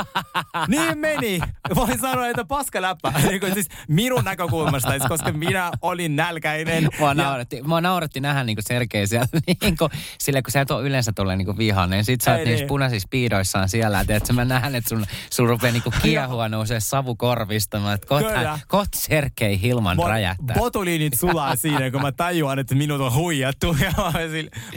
Niin meni! Voin sanoa, että paska läppä. <laughs> Niin siis minun näkökulmasta, siis koska minä olin nälkäinen. Mua nauretti, mua nauretti nähdä niinku Sergei siellä, <laughs> niinku, sille kun sä et ole yleensä tulee niinku vihainen. Sit sä oot niissä niin. punaisissa piidoissaan siellä. että mä näen, että sun, sun rupeaa niinku kiehua nousee savu korvistamaan. Että kohta, kohta Sergei Hilman Bo- räjähtää. Botuliinit sulaa siinä, kun mä tajuan, että minut on huijattu. <laughs>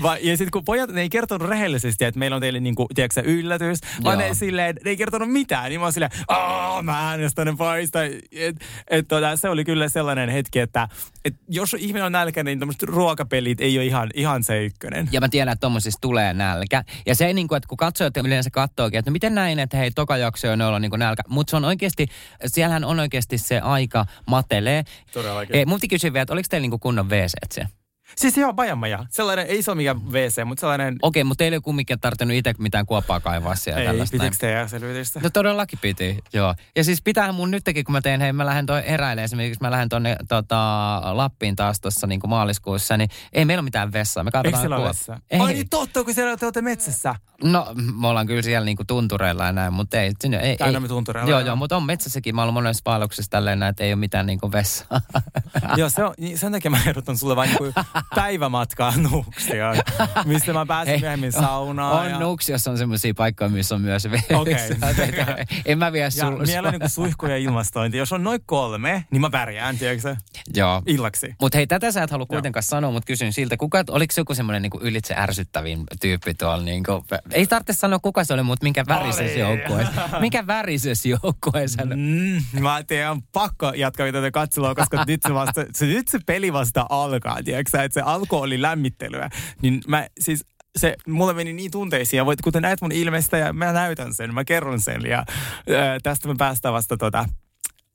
Ja, ja sitten kun pojat, ne ei kertonut rehellisesti, että meillä on teille niinku, tiedätkö, yllätys, vaan ne, silleen, ne ei kertonut mitään. Niin mä oon silleen, aah, mä äänestän ne paista. Et, et, tota, se oli kyllä sellainen hetki, että et jos ihminen on nälkäinen, niin tämmöiset ruokapelit ei ole ihan, ihan se ykkönen. Ja mä tiedän, että tommosista tulee nälkä. Ja se, niin kuin, että kun katsojat yleensä katsookin, että no miten näin, että hei, toka jakso on olla niin nälkä. Mutta se on oikeasti, siellähän on oikeasti se aika matelee. Todellakin. E, multi kysyi vielä, että oliko teillä niin kunnon WC se? Siis ihan bajamaja. Sellainen, ei se ole mikään WC, mutta sellainen... Okei, mutta teillä ei kumminkin tarvinnut itse mitään kuoppaa kaivaa siellä ei, tällaista. pitikö teidän selvitystä? No todellakin piti, joo. Ja siis pitää mun nytkin, kun mä teen, hei mä lähden toi eräilemään, esimerkiksi mä lähden tonne tota, Lappiin taas tuossa niin maaliskuussa, niin ei meillä ole mitään vessaa. Me Eikö siellä ole? Ei. Ai niin totta, kun siellä te olette metsässä. No, me ollaan kyllä siellä niinku tuntureilla ja näin, mutta ei. Sinne, ei, ei. me tuntureilla. Joo, joo, mutta on metsässäkin. Mä olen monessa vaelluksessa tälleen näin, että ei ole mitään niinku vessaa. joo, se on, niin sen takia mä ehdotan sulle vain niinku päivämatkaa Nuuksia, mistä mä pääsen Hei, myöhemmin saunaan. On ja... Nuuksiossa on semmoisia paikkoja, missä on myös vessaa. Okei. <laughs> Okay. en mä vie sulle. Vielä niinku suihku ja ilmastointi. Jos on noin kolme, niin mä pärjään, tiedätkö Joo. Illaksi. Mutta hei, tätä sä et halua kuitenkaan sanoa, mutta kysyn siltä, kuka, oliko se joku semmoinen niinku ylitse ärsyttävin tyyppi tuolla niinku ei tarvitse sanoa kuka se oli, mutta minkä värisessä joukkueessa. <laughs> Minkä värisessä joukkueessa? Mm, mä tiedän, pakko jatkaa tätä katselua, koska nyt se, vasta, se, nyt se peli vasta alkaa, tiedätkö että se alku oli lämmittelyä. Niin mä siis se, mulle meni niin tunteisiin ja voit, kuten näet mun ilmeistä ja mä näytän sen, mä kerron sen ja ää, tästä me päästään vasta tota,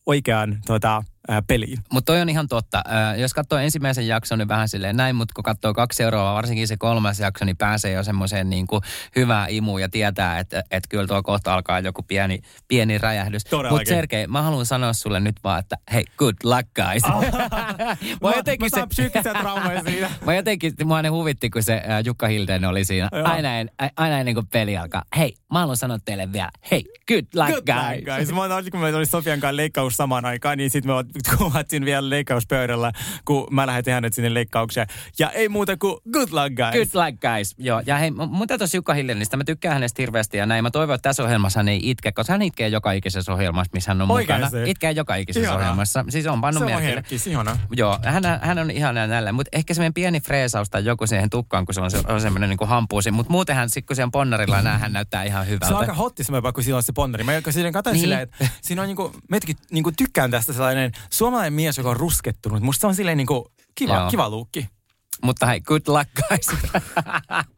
oikeaan tota, ää, peliin. Mutta toi on ihan totta. Ää, jos katsoo ensimmäisen jakson, niin vähän silleen näin, mutta kun katsoo kaksi seuraavaa, varsinkin se kolmas jakso, niin pääsee jo semmoiseen niin kuin hyvää imuun ja tietää, että et kyllä tuo kohta alkaa joku pieni, pieni räjähdys. Mutta Sergei, mä haluan sanoa sulle nyt vaan, että hei, good luck guys. <laughs> mä, jotenkin mä se... traumaa siinä. <laughs> mä jotenkin, mua ne huvitti, kun se äh, Jukka Hilden oli siinä. Aina, en, aina ennen kuin peli alkaa. Hei, mä haluan sanoa teille vielä, hei, good luck good guys. Luck, guys. Mä olin, kun me oli Sofian kanssa leikkaus samaan aikaan, niin sitten me <laughs> kuvattiin vielä leikkauspöydällä, kun mä lähetin hänet sinne leikkaukseen. Ja ei muuta kuin good luck guys. Good luck guys, joo. Ja hei, mun täytyisi Jukka Hillenistä, mä tykkään hänestä hirveästi ja näin. Mä toivon, että tässä ohjelmassa hän ei itke, koska hän itkee joka ikisessä ohjelmassa, missä hän on Oikein mukana. Se. Itkee joka ikisessä ihana. ohjelmassa. Siis on pannut Se on herkkis, ihana. Joo, hän, hän on ihana näillä. Mutta ehkä semmoinen pieni freesaus tai joku siihen tukkaan, kun se on, se, on semmoinen niin hampuusi. Mutta muutenhan sitten, kun siellä ponnarilla nää, hän näyttää ihan hyvältä. Se on aika hotti semmoinen, kun sillä on se ponnari. Mä silleen katsoin niin. silleen, että siinä on niinku, meitäkin niinku tykkään tästä sellainen suomalainen mies, joka on ruskettunut. Musta se on silleen niinku kiva, Joo. kiva luukki. Mutta hei, good luck guys. <laughs>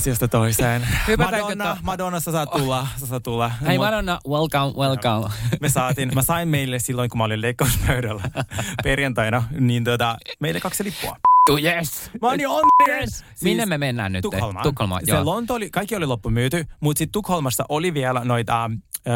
asiasta toiseen. Madonna, Madonna, sä saat tulla. Sä saat tulla. Hei Madonna, welcome, welcome. Me saatiin, mä sain meille silloin, kun mä olin leikkauspöydällä <laughs> perjantaina, niin tota, meille kaksi lippua. Oh yes. Mä oon niin yes. Siis Minne me mennään nyt? Tukholmaan. Tukholmaan, Se Lonto oli, kaikki oli loppumyyty, mutta sitten Tukholmassa oli vielä noita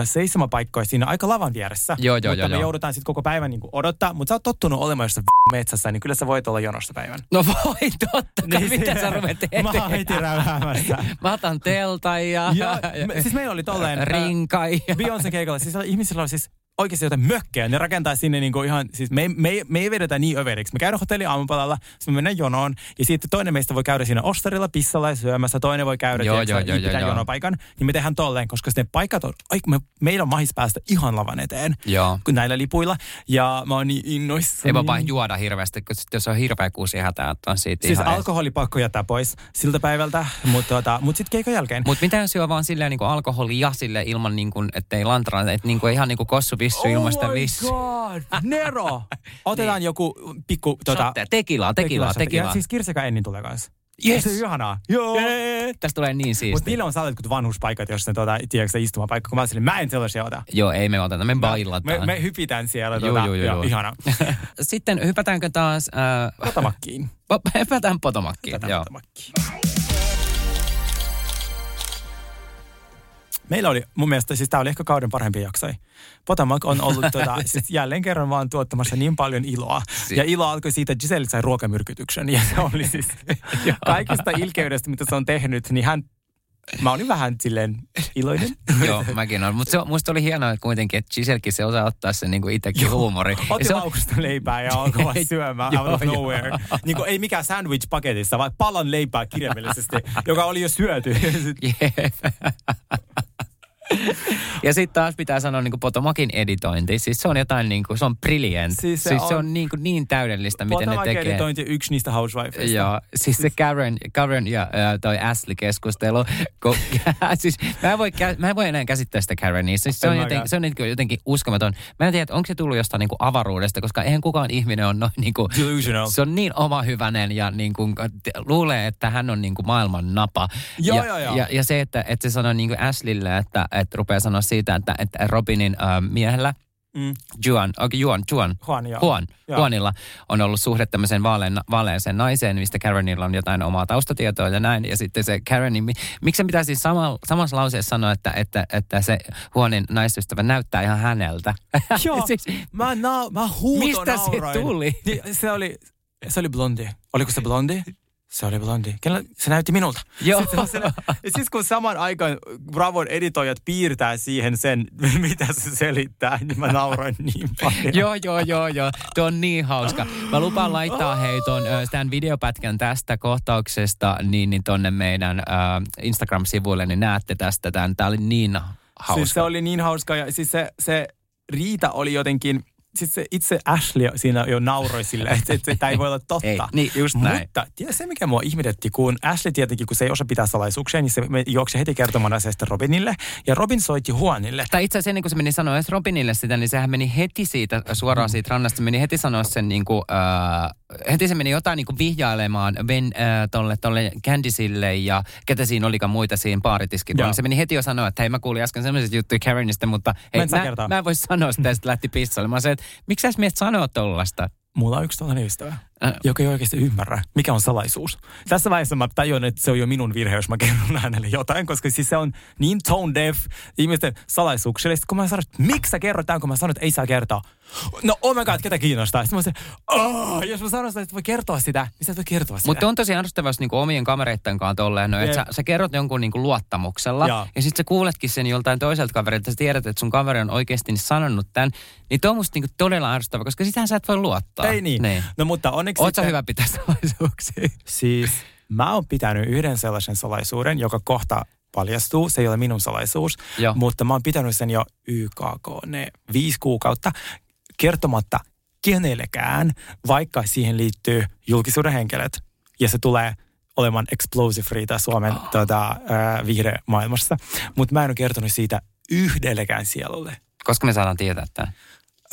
seisomapaikkoja siinä aika lavan vieressä. Joo, joo, mutta joo, me joo. joudutaan sitten koko päivän niin odottaa. Mutta sä oot tottunut olemaan jossain metsässä, niin kyllä sä voit olla jonosta päivän. No voi, totta kai. Niin, Mitä sä ruvet <laughs> Mä oon heti räyhäämässä. Mä otan telta ja... ja me, siis meillä oli tolleen... Rinkai. Beyoncé keikalla. Siis ihmisillä oli siis oikeasti jotain mökkejä. Ne rakentaa sinne niinku ihan, siis me, me, me ei vedetä niin överiksi. Me käydään hotelli aamupalalla, sitten me mennään jonoon. Ja sitten toinen meistä voi käydä siinä ostarilla, pissalla ja syömässä. Toinen voi käydä, joo, joo, joo, joo, jonopaikan. Niin me tehdään tolleen, koska ne paikat on, ai, me, meillä on mahis päästä ihan lavan eteen. Joo. Näillä lipuilla. Ja mä oon niin innoissani. Ei voi vaan juoda hirveästi, koska jos on hirveä kuusi hätää, on siitä Siis alkoholipakko jättää pois siltä päivältä, mutta tota, mut sitten keikan jälkeen. Mutta mitä jos juo vaan silleen niin alkoholia sille ilman, niin kuin, ettei lantraa, että niin kuin, ihan niin kuin kossu vissu oh ilmasta vissu. god, Nero! <laughs> Otetaan niin. joku pikku... Tota, tekilaa, tekilaa, tekilaa. Ja siis Kirsekä Enni tulee kanssa. Yes. Se on ihanaa. Joo. Tästä tulee niin siisti. Mutta niillä on saatetut vanhuspaikat, jos ne tuota, tiedätkö, istumapaikka, kun mä olin, mä en sellaisia ota. Joo, ei me oteta, me bailataan. Me, me hypitään siellä. Joo, Tuota, joo, joo, joo. Ihana. <laughs> Sitten hypätäänkö taas... Äh, Potomakkiin. <laughs> po- hypätään Potomakkiin. Hypätään Joo. Potomakkiin. Meillä oli, mun mielestä, siis tämä oli ehkä kauden parhaimpia jaksoja. Potomac on ollut tuota, <laughs> siis jälleen kerran vaan tuottamassa niin paljon iloa. Si- Ja ilo alkoi siitä, että Giselle sai ruokamyrkytyksen. Ja se oli siis <laughs> kaikista ilkeydestä, mitä se on tehnyt, niin hän, mä olin vähän silleen iloinen. <laughs> Joo, mäkin olen. Mutta musta oli hienoa kuitenkin, että Gisellekin se osaa ottaa sen niinku itsekin huumori. Otti se on- leipää ja alkoi vaan syömään out of nowhere. Niin kuin ei mikään sandwich paketissa, vaan palan leipää kirjaimellisesti, joka oli jo syöty. Ja sitten taas pitää sanoa niin Potomakin editointi. Siis se on jotain niin kuin, se on brilliant. Siis Siis se siis se on- on niin, kuin niin täydellistä, miten ne tekee. editointi yksi niistä housewifeista. Joo, siis se Karen, Karen ja ää, toi Ashley-keskustelu. Kun, <laughs> siis mä en, voi, mä en voi enää käsittää sitä Karenia. Siis se, on jotenkin, se on jotenkin, jotenkin uskomaton. Mä en tiedä, onko se tullut jostain niinku avaruudesta, koska eihän kukaan ihminen on noin niinku, Delusional. se on niin oma hyvänen ja niinku, luulee, että hän on niinku maailman napa. Joo, ja, joo, joo. Ja, ja se, että, että se sanoo niinku Ashleylle, että, että rupeaa sanoa siitä, että, että Robinin äh, miehellä, Mm. Juan, okay, Juan, Juan, Juan, joo. Juan, Joo. Juanilla on ollut suhde tämmöiseen vaalean, vaaleaseen naiseen, mistä Karenilla on jotain omaa taustatietoa ja näin. Ja sitten se Karenin, mi- miksi se pitäisi sama, samassa lauseessa sanoa, että, että, että se Juanin naisystävä näyttää ihan häneltä? <laughs> Joo, siis, mä, na- mä Mistä se nauroin. tuli? Niin, se oli, se oli blondi. Oliko se blondi? Se oli blondi. Kenellä, se näytti minulta. Joo. Sitten se- ja siis kun saman aikaan Bravon editoijat piirtää siihen sen, <laughs> mitä se selittää, niin mä nauroin niin paljon. joo, joo, joo, joo. Tuo on niin hauska. Mä lupaan laittaa hei ton, tämän videopätkän tästä kohtauksesta niin, niin tonne meidän äh, Instagram-sivuille, niin näette tästä tämän. Tää oli niin hauska. Siis se oli niin hauska ja siis se, se Riita oli jotenkin, siis se itse Ashley siinä jo nauroi sille, että, että tämä ei voi olla totta. Ei, niin just näin. Mutta tiedä se, mikä mua ihmetytti, kun Ashley tietenkin, kun se ei osaa pitää salaisuuksia, niin se juoksi heti kertomaan asiasta Robinille. Ja Robin soitti Juanille. Tai itse asiassa ennen kuin se meni sanoa edes Robinille sitä, niin sehän meni heti siitä suoraan siitä rannasta. Meni heti sanoa sen niin kuin, äh, heti se meni jotain niin kuin vihjailemaan ben, äh, tolle, tolle Candicelle ja ketä siinä olikaan muita siinä. Niin se meni heti jo sanoa, että hei mä kuulin äsken sellaisia juttuja Karenista, mutta hei, Mä mä, mä, en voi sanoa sitä ja sitten lähti pissailemaan. Se, että miksi sä mietit sanoa tollasta? Mulla on yksi tällainen ystävä, Äh. joka ei oikeasti ymmärrä, mikä on salaisuus. Tässä vaiheessa mä tajun, että se on jo minun virhe, jos mä kerron hänelle jotain, koska siis se on niin tone deaf ihmisten salaisuuksille. Sitten kun mä sanon, että miksi sä kerrot tämän, kun mä sanon, että ei saa kertoa. No oh my god, ketä kiinnostaa? Sitten mä sanoin, oh, jos mä sanon sitä, että voi kertoa sitä, niin sä et voi kertoa sitä. Mutta on tosi arvostavaa jos niinku omien kavereitten kanssa tolleen, no, että sä, sä kerrot jonkun niinku luottamuksella Joo. ja sitten sä kuuletkin sen joltain toiselta kaverilta, sä tiedät, että sun kaveri on oikeasti sanonut tämän, niin tuo on musta niinku todella arvostavaa, koska sitähän sä et voi luottaa. Ei niin. niin. No mutta onneksi... Oot sä sitten- hyvä pitää salaisuuksia? Siis mä oon pitänyt yhden sellaisen salaisuuden, joka kohta paljastuu. Se ei ole minun salaisuus, Joo. mutta mä oon pitänyt sen jo YKK ne viisi kuukautta kertomatta kenellekään, vaikka siihen liittyy julkisuuden henkilöt. Ja se tulee olemaan explosive riita Suomen oh. tota, äh, vihreämaailmassa. Mutta mä en ole kertonut siitä yhdellekään sielulle. Koska me saadaan tietää tämän.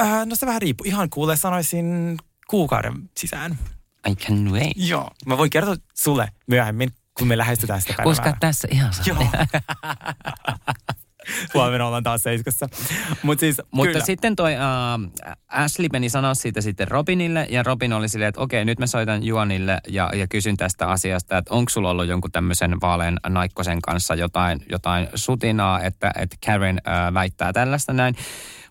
Äh, no se vähän riippuu. Ihan kuule sanoisin kuukauden sisään. I can wait. Joo. Mä voin kertoa sulle myöhemmin, kun me lähestytään sitä päivää. Koska tässä ihan saa. Joo. <laughs> <laughs> Huomenna ollaan taas seiskassa. Mut siis, Mutta kyllä. sitten toi uh, Ashley meni sanoa siitä sitten Robinille ja Robin oli silleen, että okei, nyt mä soitan Juanille ja, ja kysyn tästä asiasta, että onko sulla ollut jonkun tämmöisen vaalean naikkosen kanssa jotain, jotain sutinaa, että, että Karen uh, väittää tällaista näin.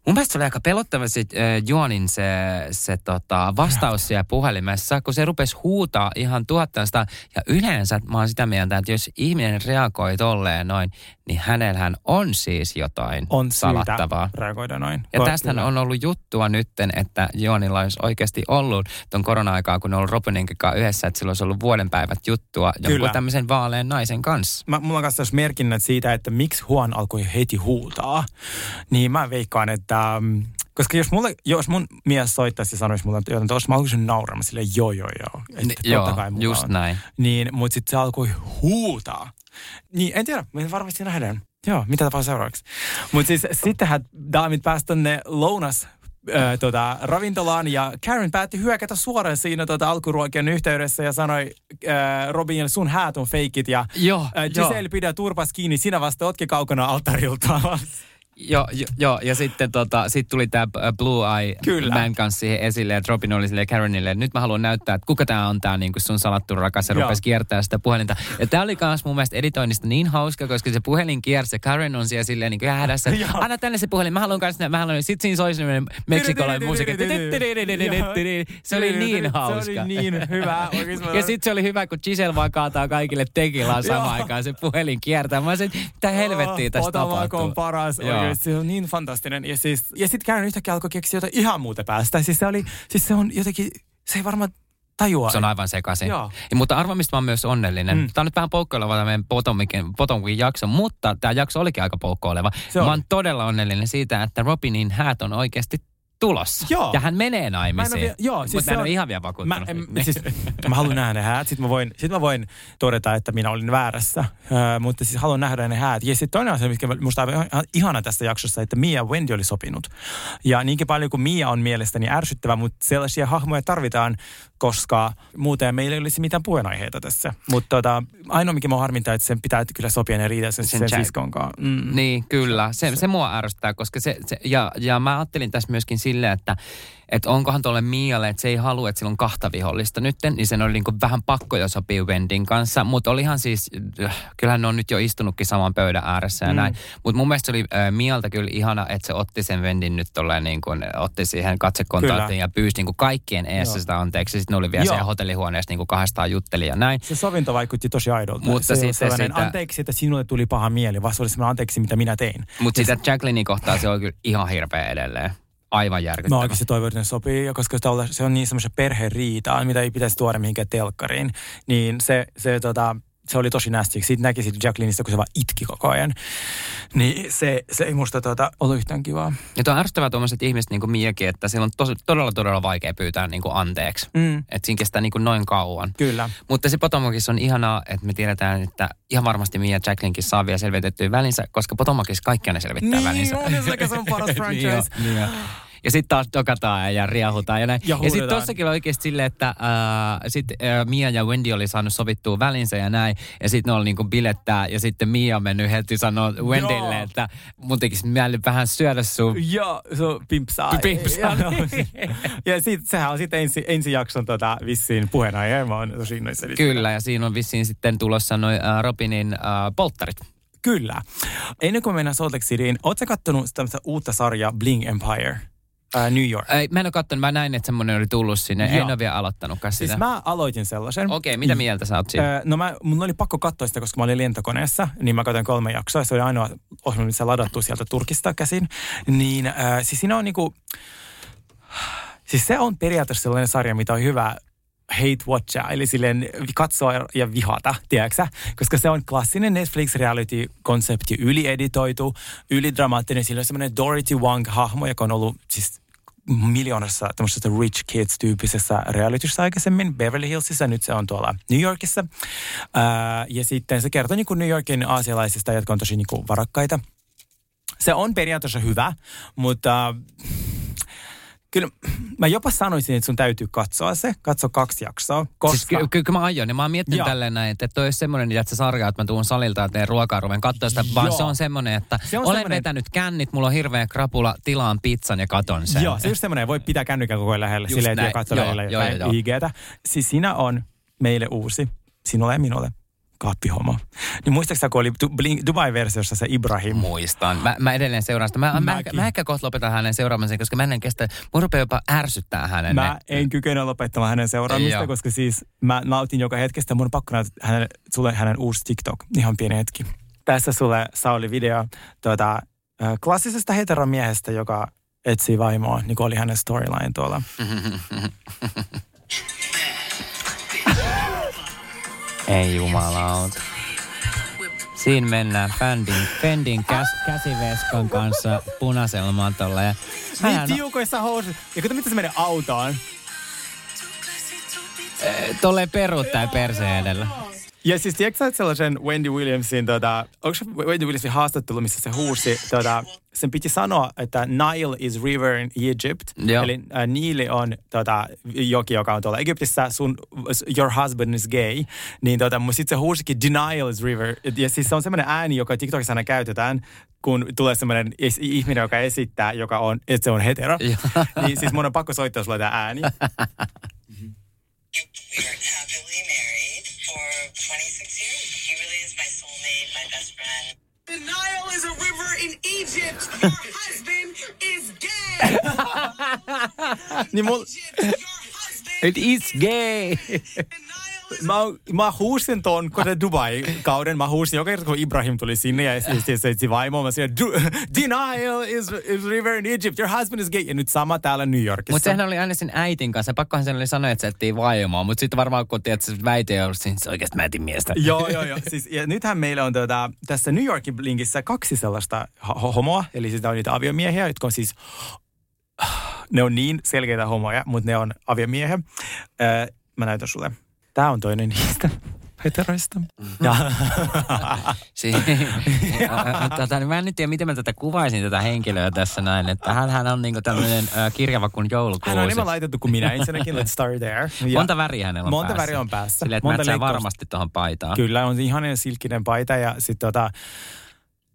Mun mielestä se oli aika pelottava se äh, Juanin se, se tota, vastaus siellä puhelimessa, kun se rupesi huutaa ihan tuottanasta. Ja yleensä mä oon sitä mieltä, että jos ihminen reagoi tolleen noin, niin hänellähän on siis jotain on salattavaa. reagoida noin. Ja Ko- tästä kyllä. on ollut juttua nytten, että Joonilla olisi oikeasti ollut ton korona-aikaa, kun ne on ollut Robinin kanssa yhdessä, että sillä olisi ollut vuoden päivät juttua jonkun Kyllä. tämmöisen vaalean naisen kanssa. Mä, mulla on kanssa merkinnät siitä, että miksi Juan alkoi heti huutaa. Niin mä veikkaan, että... mm, Koska jos, mulle, jos mun mies soittaisi ja sanoisi mulle, että jotain tuossa, mä olisin nauramaan silleen, joo, joo, joo. Että Ni- joo, kai just on. näin. Niin, mutta sitten se alkoi huutaa. Niin, en tiedä, me varmasti nähdään. Joo, mitä tapaa seuraavaksi. Mutta siis sittenhän daamit pääsi tonne lounas äh, tota, ravintolaan ja Karen päätti hyökätä suoraan siinä tota, alkuruokien yhteydessä ja sanoi äh, Robinille, sun häät on feikit ja Joo, äh, Giselle pidä turpas kiinni, sinä vasta otki kaukana altarilta. <laughs> Joo, jo, jo, ja sitten tota, sit tuli tämä Blue Eye Kyllä. Man kanssa siihen esille, että Robin oli silleen Karenille, että nyt mä haluan näyttää, että kuka tämä on tämä niin sun salattu rakas, ja rupesi kiertää sitä puhelinta. Ja tämä oli myös mun mielestä editoinnista niin hauska, koska se puhelin kiersi, ja Karen on siellä silleen niin hädässä, anna tänne se puhelin, mä haluan kanssa, mä haluan, sit siinä soi semmoinen meksikolainen musiikki. Se oli niin hauska. Se oli niin hyvä. Ja sitten se oli hyvä, kun Giselle vaan kaataa kaikille tekilaa samaan aikaan se puhelin kiertää. Mä olisin, mitä helvettiä tässä tapahtuu. on paras. Joo. Se on niin fantastinen. Ja, siis, ja sitten Karen yhtäkkiä alkoi keksiä jotain ihan muuta päästä. Siis se, oli, siis se on jotenkin, se ei varmaan tajua. Se on aivan sekaisin. Joo. Ja, mutta arva, mistä mä oon myös onnellinen. Mm. Tämä on nyt vähän poukkoileva tämä meidän Potomikin, Potomikin jakso, mutta tämä jakso olikin aika poukkoileva. Mä oon todella onnellinen siitä, että Robinin häät on oikeasti tulossa. Joo. Ja hän menee Mä en naimisiin. vielä- joo, siis mutta se mä en on- ole ihan vielä Mä, vakuuttunut. en, siis, mä haluan nähdä ne häät, sitten mä voin, sit mä voin todeta, että minä olin väärässä, öö, mutta siis haluan nähdä ne häät. Ja sitten toinen asia, mikä musta on ihana tässä jaksossa, että Mia ja Wendy oli sopinut. Ja niinkin paljon kuin Mia on mielestäni ärsyttävä, mutta sellaisia hahmoja tarvitaan, koska muuten meillä ei olisi mitään puheenaiheita tässä. Mutta tota, ainoa, mikä mua harmintaa, että sen pitää kyllä sopia ne riitä sen, Sen sen Jack- siskon kanssa. Mm. Niin, kyllä. Se, se mua ärsyttää, koska se, se ja, ja mä ajattelin tässä myöskin silleen, että että onkohan tuolle Mialle, että se ei halua, että sillä on kahta vihollista nytten, niin sen oli niin kuin vähän pakko jo sopia Wendin kanssa, mutta olihan siis, äh, kyllähän ne on nyt jo istunutkin saman pöydän ääressä ja Mm. näin, mutta mun mielestä se oli äh, Mialta kyllä ihana, että se otti sen Wendin nyt tolleen niin kuin, otti siihen katsekontaktin ja pyysi niin kuin kaikkien eessä Joo. sitä anteeksi, sitten ne oli vielä Joo. siellä hotellihuoneessa niin kuin kahdestaan jutteli ja näin. Se sovinto vaikutti tosi aidolta. Mutta se sitten sitä- anteeksi, että sinulle tuli paha mieli, vaan se oli anteeksi, mitä minä tein. Mutta sitä Jacquelinein kohtaa se on kyllä ihan hirveä edelleen. Aivan Mä järkyttävä. oikeasti toivon, että ne sopii, koska se on niin semmoisen perheriitaa, mitä ei pitäisi tuoda mihinkään telkkariin, niin se, se, tota, se oli tosi nästi. Siitä näki siitä Jacquelineista, kun se vaan itki koko ajan. Niin se, se ei musta tota, ollut yhtään kivaa. Ja tuo on ärsyttävää tuommoiset ihmiset niin kuin Miakin, että sillä on tosi, todella, todella vaikea pyytää niin kuin anteeksi. Mm, Että siinä kestää niin kuin noin kauan. kyllä. Mutta se Potomokissa on ihanaa, että me tiedetään, että ihan varmasti Mia ja Jacquelinekin saa vielä selvitettyä välinsä, koska Potomokissa kaikki ne selvittää Niin, välinsä. on, ja se- on paras <laughs> franchise. Niin on, niin on. Ja sitten taas dokataan ja riahutaan ja näin. Ja Ja, sitten tossakin oli oikeasti silleen, että äh, sit, äh, Mia ja Wendy oli saanut sovittua välinsä ja näin. Ja sitten ne oli niinku bilettää ja sitten Mia on mennyt heti sanoa Wendylle, Joo. että mun tekisi mieli vähän syödä sun Joo, se on pimpsaa. Pimpsaa. <laughs> Ja, ja sit, sehän on sitten ensi, ensi jakson tota, vissiin puheenaihe. Mä oon tosi innoissani. Kyllä, ja siinä on vissiin sitten tulossa noin äh, Robinin äh, polttarit. Kyllä. Ennen kuin mennään Salt Lake Cityin, ootko kattonut tämmöistä uutta sarjaa Bling Empire? Ää, New York. Ei, mä en ole katsonut, mä näin, että semmoinen oli tullut sinne. Joo. En ole vielä aloittanutkaan sitä. Siis mä aloitin sellaisen. Okei, mitä mieltä sä oot siinä? Öö, no mä, mun oli pakko katsoa sitä, koska mä olin lentokoneessa, niin mä katsoin kolme jaksoa. Se oli ainoa ohjelma, missä ladattu sieltä Turkista käsin. Niin öö, siis siinä on niinku, siis se on periaatteessa sellainen sarja, mitä on hyvä hate watcha, eli silleen katsoa ja vihata, tiedätkö sä? Koska se on klassinen Netflix reality-konsepti, ylieditoitu, ylidramaattinen. Sillä on semmoinen Dorothy Wang-hahmo, joka on ollut siis miljoonassa tämmöisessä Rich Kids-tyyppisessä realityssä aikaisemmin Beverly Hillsissä, nyt se on tuolla New Yorkissa. Ää, ja sitten se kertoo niin kuin New Yorkin aasialaisista, jotka on tosi niin kuin varakkaita. Se on periaatteessa hyvä, mutta kyllä mä jopa sanoisin, että sun täytyy katsoa se, katso kaksi jaksoa, koska... Siis ky- ky- kyllä mä aion, ja mä oon miettinyt Joo. tälleen näin, että toi olisi semmoinen, että se sarja, että mä tuun salilta ja teen ruokaa, ruven katsoa sitä, vaan Joo. se on semmoinen, että Se on olen semmoinen- vetänyt kännit, mulla on hirveä krapula, tilaan pizzan ja katon sen. Joo, se on just semmoinen, voi pitää kännykän koko ajan lähellä, Just silleen, että näin. katso Joo, lähellä jotain joo, joo. IGtä. Siis siinä on meille uusi, sinulle ja minulle, kaappihomo. Niin muistaaksä, kun oli Dubai-versiossa se Ibrahim? Muistan. Mä, mä edelleen seuraan sitä. Mä, mä, mä ehkä kohta lopetan hänen seuraamisen, koska mä en kestä, mun rupeaa jopa ärsyttää hänen. Mä en kykene lopettamaan hänen seuraamista, Joo. koska siis mä nautin joka hetkestä. Mun on pakko näyttää hänen, sulle hänen uusi TikTok. Ihan pieni hetki. Tässä sulle Sauli video tuota, klassisesta heteromiehestä, joka etsii vaimoa, niin kuin oli hänen storyline tuolla. <laughs> Ei jumalauta. Siinä mennään Fendin, Fendin käs, käsiveskan kanssa punaisella matolla. Ja Niin tiukoissa housuissa. Ja kato, miten se menee autoon. tolleen peruuttaa perseen edellä. Ja siis tiedätkö sä sellaisen Wendy Williamsin, tota, onko se Wendy Williamsin haastattelu, missä se huusi, tota, sen piti sanoa, että Nile is river in Egypt. Joo. Eli äh, Niili on tota, joki, joka on tuolla Egyptissä, sun, your husband is gay. Niin tota, mutta sitten se huusikin denial is river. Ja siis se on semmoinen ääni, joka TikTokissa aina käytetään, kun tulee semmoinen es- ihminen, joka esittää, joka on, että se on hetero. Joo. niin siis mun on pakko soittaa sulle tämä ääni. <laughs> 26 years. He really is my soulmate, my best friend. The Nile is a river in Egypt. <laughs> Your husband is gay. <laughs> Egypt, your husband It is gay. Mä, mä huusin ton, kun se Dubai-kauden, mä huusin joka kerta, kun Ibrahim tuli sinne ja etsi vaimoa, mä sanoin, denial is, is river in Egypt, your husband is gay. Ja nyt sama täällä New Yorkissa. Mutta sehän oli aina sen äitin kanssa. Pakkohan sen oli sanoa, että se etsii vaimoa. Mutta sitten varmaan kun tiedät, että se väite ei ollut siinä, oikeasti mä etin miestä. <laughs> Joo, joo, joo. Siis, ja nythän meillä on tuota, tässä New Yorkin linkissä kaksi sellaista ho- homoa, eli siis ne on niitä aviomiehiä, jotka on siis, <sighs> ne on niin selkeitä homoja, mutta ne on aviomiehiä. Öö, mä näytän sulle. Tää on toinen niistä <laughs> heteroista. Ja, <laughs> Si- <laughs> tota, niin mä en nyt tiedä, miten mä tätä kuvaisin tätä henkilöä tässä näin. Että hän, hän on niinku tämmöinen äh, kirjava kuin joulukuusi. hän on enemmän laitettu kuin minä, ensinnäkin let's start there. Ja, Monta väriä hänellä on Monta päässä. väriä on päässä. Silleen, että Monta leikkausta. varmasti tuohon paitaan. Kyllä, on ihanen silkkinen paita ja sitten tota,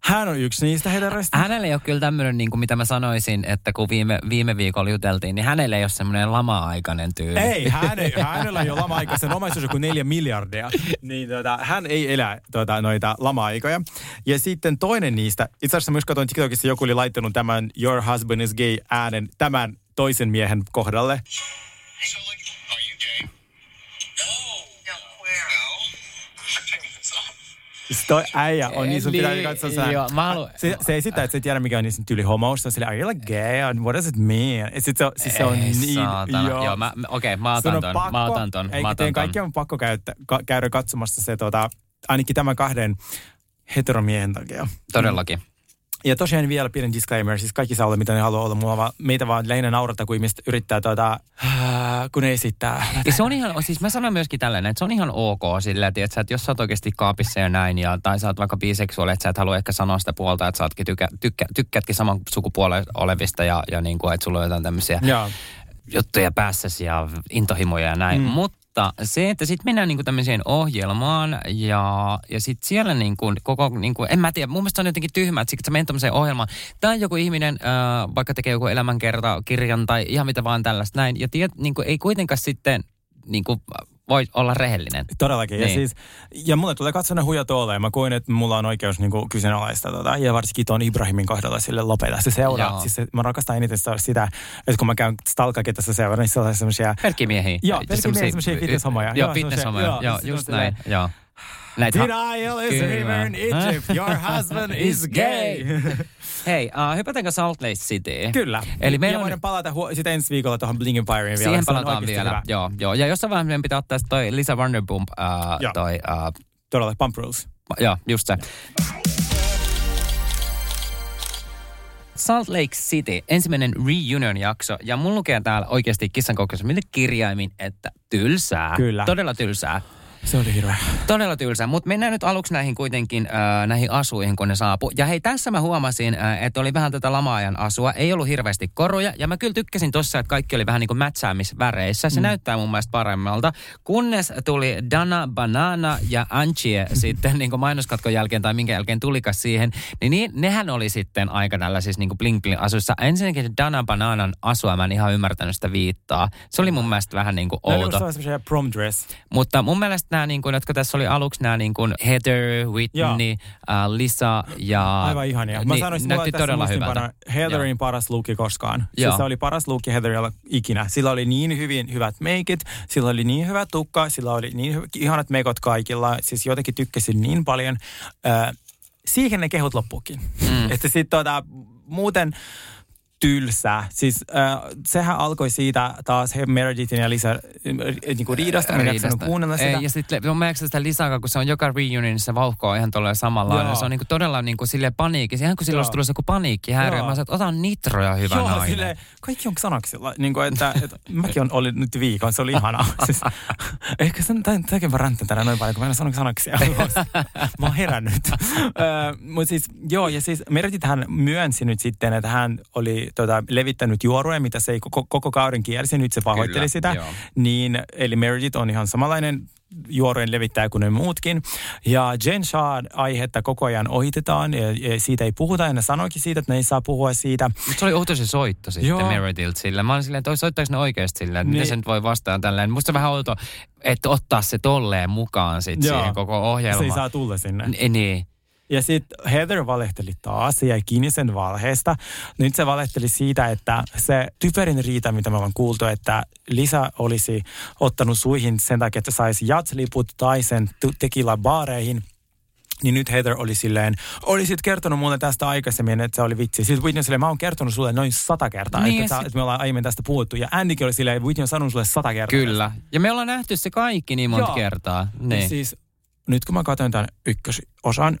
hän on yksi niistä heteroista. Hänellä ei ole kyllä tämmöinen, niin kuin mitä mä sanoisin, että kun viime, viime viikolla juteltiin, niin hänellä ei ole semmoinen lama-aikainen tyyli. Ei, hän ei, hänellä ei ole lama-aika, sen omaisuus on kuin neljä miljardia. Niin tota, hän ei elä tota, noita lama-aikoja. Ja sitten toinen niistä, itse asiassa myös katsoin TikTokissa, joku oli laittanut tämän Your husband is gay äänen tämän toisen miehen kohdalle. So, like, toi äijä on niin, sun pitää Niin, katsoa sitä. joo, mä haluan- se, se esittää, että se ei tiedä mikä on niin tyyli homous. Se on silleen, are you like gay? And what does it mean? Ja sit se, on- siis se on Ei, niin, saatana. Joo, mä, mä- okei, mä Sun otan on ton. Mä otan ton. Ei, Mä otan teidän ton. kaikki on pakko käyttä, ka, käydä katsomassa se tota, ainakin tämän kahden heteromiehen takia. Todellakin. Ja tosiaan vielä pienen disclaimer, siis kaikki saa olla mitä ne haluaa olla. Mua vaan, meitä vaan lähinnä naurata, kun ihmiset yrittää tota, kun ne esittää. Ja se on ihan, siis mä sanon myöskin tällainen, että se on ihan ok sillä, että, että jos sä oot oikeasti kaapissa ja näin, ja, tai sä oot vaikka biseksuaali, että sä et halua ehkä sanoa sitä puolta, että sä ootkin tykkää, tykkä, tykkäätkin saman sukupuolen olevista ja, ja niin kuin, että sulla on jotain tämmöisiä juttuja päässäsi ja intohimoja ja näin. Mm. Mutta se, että sitten mennään niinku tämmöiseen ohjelmaan ja, ja sitten siellä niinku koko, niinku, en mä tiedä, mun mielestä on jotenkin tyhmä, että sä menet tämmöiseen ohjelmaan. Tai joku ihminen äh, vaikka tekee joku elämänkerta, kirjan tai ihan mitä vaan tällaista näin. Ja tiedät, niinku, ei kuitenkaan sitten niinku, voi olla rehellinen. Todellakin. Ja, Niin. siis, ja mulle tulee katsona tuolle ja mä koin, että mulla on oikeus niin kyseenalaista tota, ja varsinkin tuon Ibrahimin kohdalla sille lopeta se seuraa. Joo. Siis se, mä rakastan eniten sitä, että kun mä käyn se seuraa, niin sellaisia semmoisia Pelkkimiehiä. Joo, Ja pelkkimiehiä, semmosia fitnesshomoja. Joo, fitnesshomoja. Joo, joo, just siis näin. Joo. Näitä Denial is a river in Egypt. Your husband <laughs> is gay. Hei, uh, hypätäänkö Salt Lake City? Kyllä. Eli meillä ja on... voidaan palata hu- sitä ensi viikolla tuohon Bling Empireen vielä. Siihen palataan vielä. hyvä. Joo, joo. Ja jossain vaiheessa meidän pitää ottaa toi Lisa Vanderpump, uh, Joo. toi, uh, Todella, Pump Rules. joo, just se. Salt Lake City, ensimmäinen reunion-jakso. Ja mun lukee täällä oikeasti kissan kokeessa mille kirjaimin, että tylsää. Kyllä. Todella tylsää. Se oli hirveä. Todella tylsää, mutta mennään nyt aluksi näihin kuitenkin äh, näihin asuihin, kun ne saapu. Ja hei, tässä mä huomasin, äh, että oli vähän tätä lama-ajan asua. Ei ollut hirveästi koruja. Ja mä kyllä tykkäsin tossa, että kaikki oli vähän niin kuin mätsäämisväreissä. Se mm. näyttää mun mielestä paremmalta. Kunnes tuli Dana Banana ja Anchie <laughs> sitten niin kuin mainoskatkon jälkeen tai minkä jälkeen tulikas siihen. Niin, niin nehän oli sitten aika tällaisissa niin kuin bling bling asuissa. Ensinnäkin Dana Bananan asua, mä en ihan ymmärtänyt sitä viittaa. Se oli mun mielestä vähän niin kuin oli outo. semmoisia prom dress. Mutta mun mielestä nämä, niin kuin, jotka tässä oli aluksi, nämä niin kuin Heather, Whitney, uh, Lisa ja... Aivan ihania. Mä niin, sanoisin, näytti mulla todella tässä hyvältä. Heatherin paras luukki koskaan. Joo. Siis se oli paras luukki Heatherilla ikinä. Sillä oli niin hyvin hyvät meikit, sillä oli niin hyvä tukka, sillä oli niin hyvä, ihanat mekot kaikilla. Siis jotenkin tykkäsin niin paljon. Äh, siihen ne kehut loppuukin. Mm. Että sitten tota, muuten tylsä. Siis äh, sehän alkoi siitä taas he Meredithin ja Lisa äh, niin kuin riidasta. Mä en jaksanut kuunnella sitä. Ei, ja sitten mä määksän sitä Lisaa, kun se on joka reunionissa vauhkoa ihan tuolla samalla. Se on niinku todella niinku sille paniikki. Ihan kuin silloin olisi tullut joku paniikkihäiriö. Mä sanoin, että ota nitroja hyvä Joo, nainen. sille, kaikki on sanaksilla. Niin kuin, että, että, mäkin on ollut nyt viikon, se oli ihanaa. <laughs> Siis, ehkä sen takia mä ränttän tänään noin paljon, kun mä en sano sanaksia. <laughs> mä oon herännyt. Mutta siis, joo, ja siis Meredith hän myönsi nyt sitten, että hän oli tota, levittänyt juoruja, mitä se ei koko, koko kauden kiersi, nyt se pahoitteli Kyllä, sitä. joo. Niin, eli Meredith on ihan samanlainen juorujen levittäjä kuin ne muutkin. Ja Jen Shaw aihetta koko ajan ohitetaan ja, ja siitä ei puhuta ja ne sanoikin siitä, että ne ei saa puhua siitä. Mutta se oli outo se soitto sitten Joo. Meredith sillä. Mä olin silleen, että oi, soittaako ne oikeasti sillä, että Niin. miten se nyt voi vastaan tälleen. Musta vähän outo, että ottaa se tolleen mukaan sitten siihen koko ohjelmaan. Se ei saa tulla sinne. N- niin. Ja sitten Heather valehteli taas ja jäi kiinni sen valheesta. Nyt se valehteli siitä, että se typerin riita, mitä me ollaan kuultu, että Lisa olisi ottanut suihin sen takia, että saisi jatsliput tai sen tequila baareihin. Niin nyt Heather oli silleen, olisit kertonut mulle tästä aikaisemmin, että se oli vitsi. Siis Whitney oli silleen, mä oon kertonut sulle noin sata kertaa, Niin, että, ja sä- sit- että me ollaan aiemmin tästä puhuttu. Ja Andykin oli silleen, Whitney on sanonut sulle sata kertaa. Kyllä. Ja me ollaan nähty se kaikki niin monta Joo. kertaa. Niin. Niin. Siis nyt kun mä katsoin tämän ykkösosan,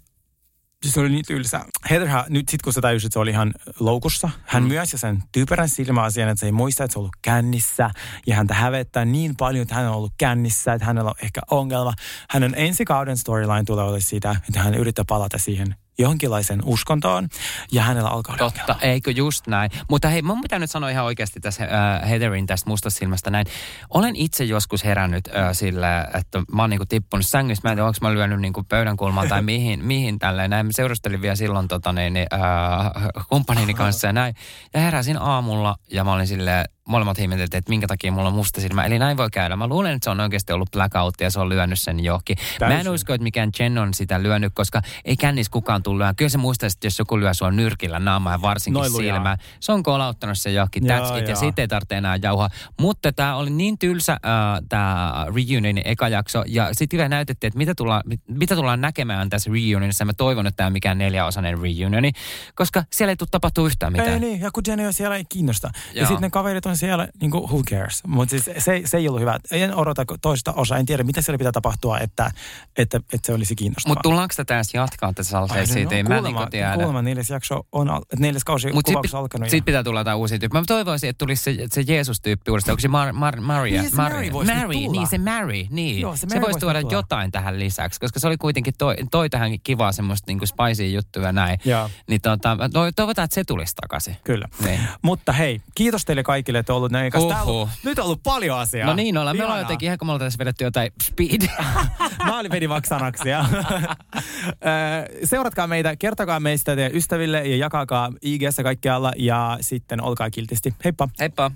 se oli niin tylsä. Heather, nyt sit kun se tajusi, että se oli ihan loukussa, hän mm. myönsi sen typerän silmäasian, että se ei muista, että se on ollut kännissä. Ja häntä hävettää niin paljon, että hän on ollut kännissä, että hänellä on ehkä ongelma. Hänen ensi kauden storyline tulee olla siitä, että hän yrittää palata siihen johonkinlaiseen uskontoon. Ja hänellä alkaa Totta, eikö just näin. Mutta hei, mun pitää nyt sanoa ihan oikeasti tässä äh, Heatherin tästä mustasta silmästä näin. Olen itse joskus herännyt äh, sillä, että mä oon niinku tippunut sängystä. Mä en tiedä, onko mä lyönyt niinku pöydän kulmaan tai <laughs> mihin, mihin tälleen. Näin mä seurustelin vielä silloin tota, niin, niin, äh, kumppanini kanssa ja näin. Ja heräsin aamulla ja mä olin silleen, molemmat ihmeteltiin, että minkä takia mulla on musta silmä. Eli näin voi käydä. Mä luulen, että se on oikeasti ollut blackout ja se on lyönyt sen johonkin. Mä en Täysin. usko, että mikään Jen on sitä lyönyt, koska ei kännis kukaan tullut lyömään. Kyllä se muistaa, että jos joku lyö sua nyrkillä naamaa ja varsinkin Noin silmään, se on kolauttanut se johonkin. Joo, That's it, ja siitä ei tarvitse enää jauhaa. Mutta tämä oli niin tylsä äh, tämä reunionin eka jakso. Ja sitten vielä näytettiin, että mitä tullaan, mit- mitä tullaan näkemään tässä reunionissa. Mä toivon, että tämä on mikään neljäosainen reunioni, koska siellä ei tule tapahtua yhtään mitään. Ei niin, ja kun Jenny on siellä, ei kiinnosta. Ja Joo. sitten ne kaverit on siellä, niin kuin, who cares. Mutta siis se, se ei ollut hyvä. En odota toista osaa, en tiedä mitä siellä pitää tapahtua, että, että, että se olisi kiinnostavaa. Mutta tullaanko tätä edes jatkaa salseessa? don't Siitä know. ei mä Kuulemma- niinku tiedä. Kuulemma neljäs jakso on, neljäs kausi kuvaus sitten alkanut. sit pitää tulla jotain uusia tyyppejä. Mä toivoisin, että tulisi se, se Jeesus-tyyppi uudestaan. Onko se Mar, Mar, Maria? Niin, se Mary voisi Mary, tulla. niin se Mary, niin. Joo, se se, Mary voisi voisi tuoda tulla. jotain tähän lisäksi, koska se oli kuitenkin toi, toi tähän kivaa semmoista niinku spicy juttuja näin. Joo. Niin tota, to- toivotaan, että se tulisi takaisin. Kyllä. Niin. Mutta hei, kiitos teille kaikille, että olleet näin kanssa. Täällä on- Uhuh. Nyt on ollut paljon asiaa. No niin, ollaan. Me ollaan Ihanaa. jotenkin, ihan kun me ollaan tässä vedetty jotain speed. <laughs> Mä olin vedi vaksanaksia. <laughs> Seuratkaa meitä, kertokaa meistä teidän ystäville ja jakakaa IGssä kaikkialla ja sitten olkaa kiltisti. Heippa! Heippa.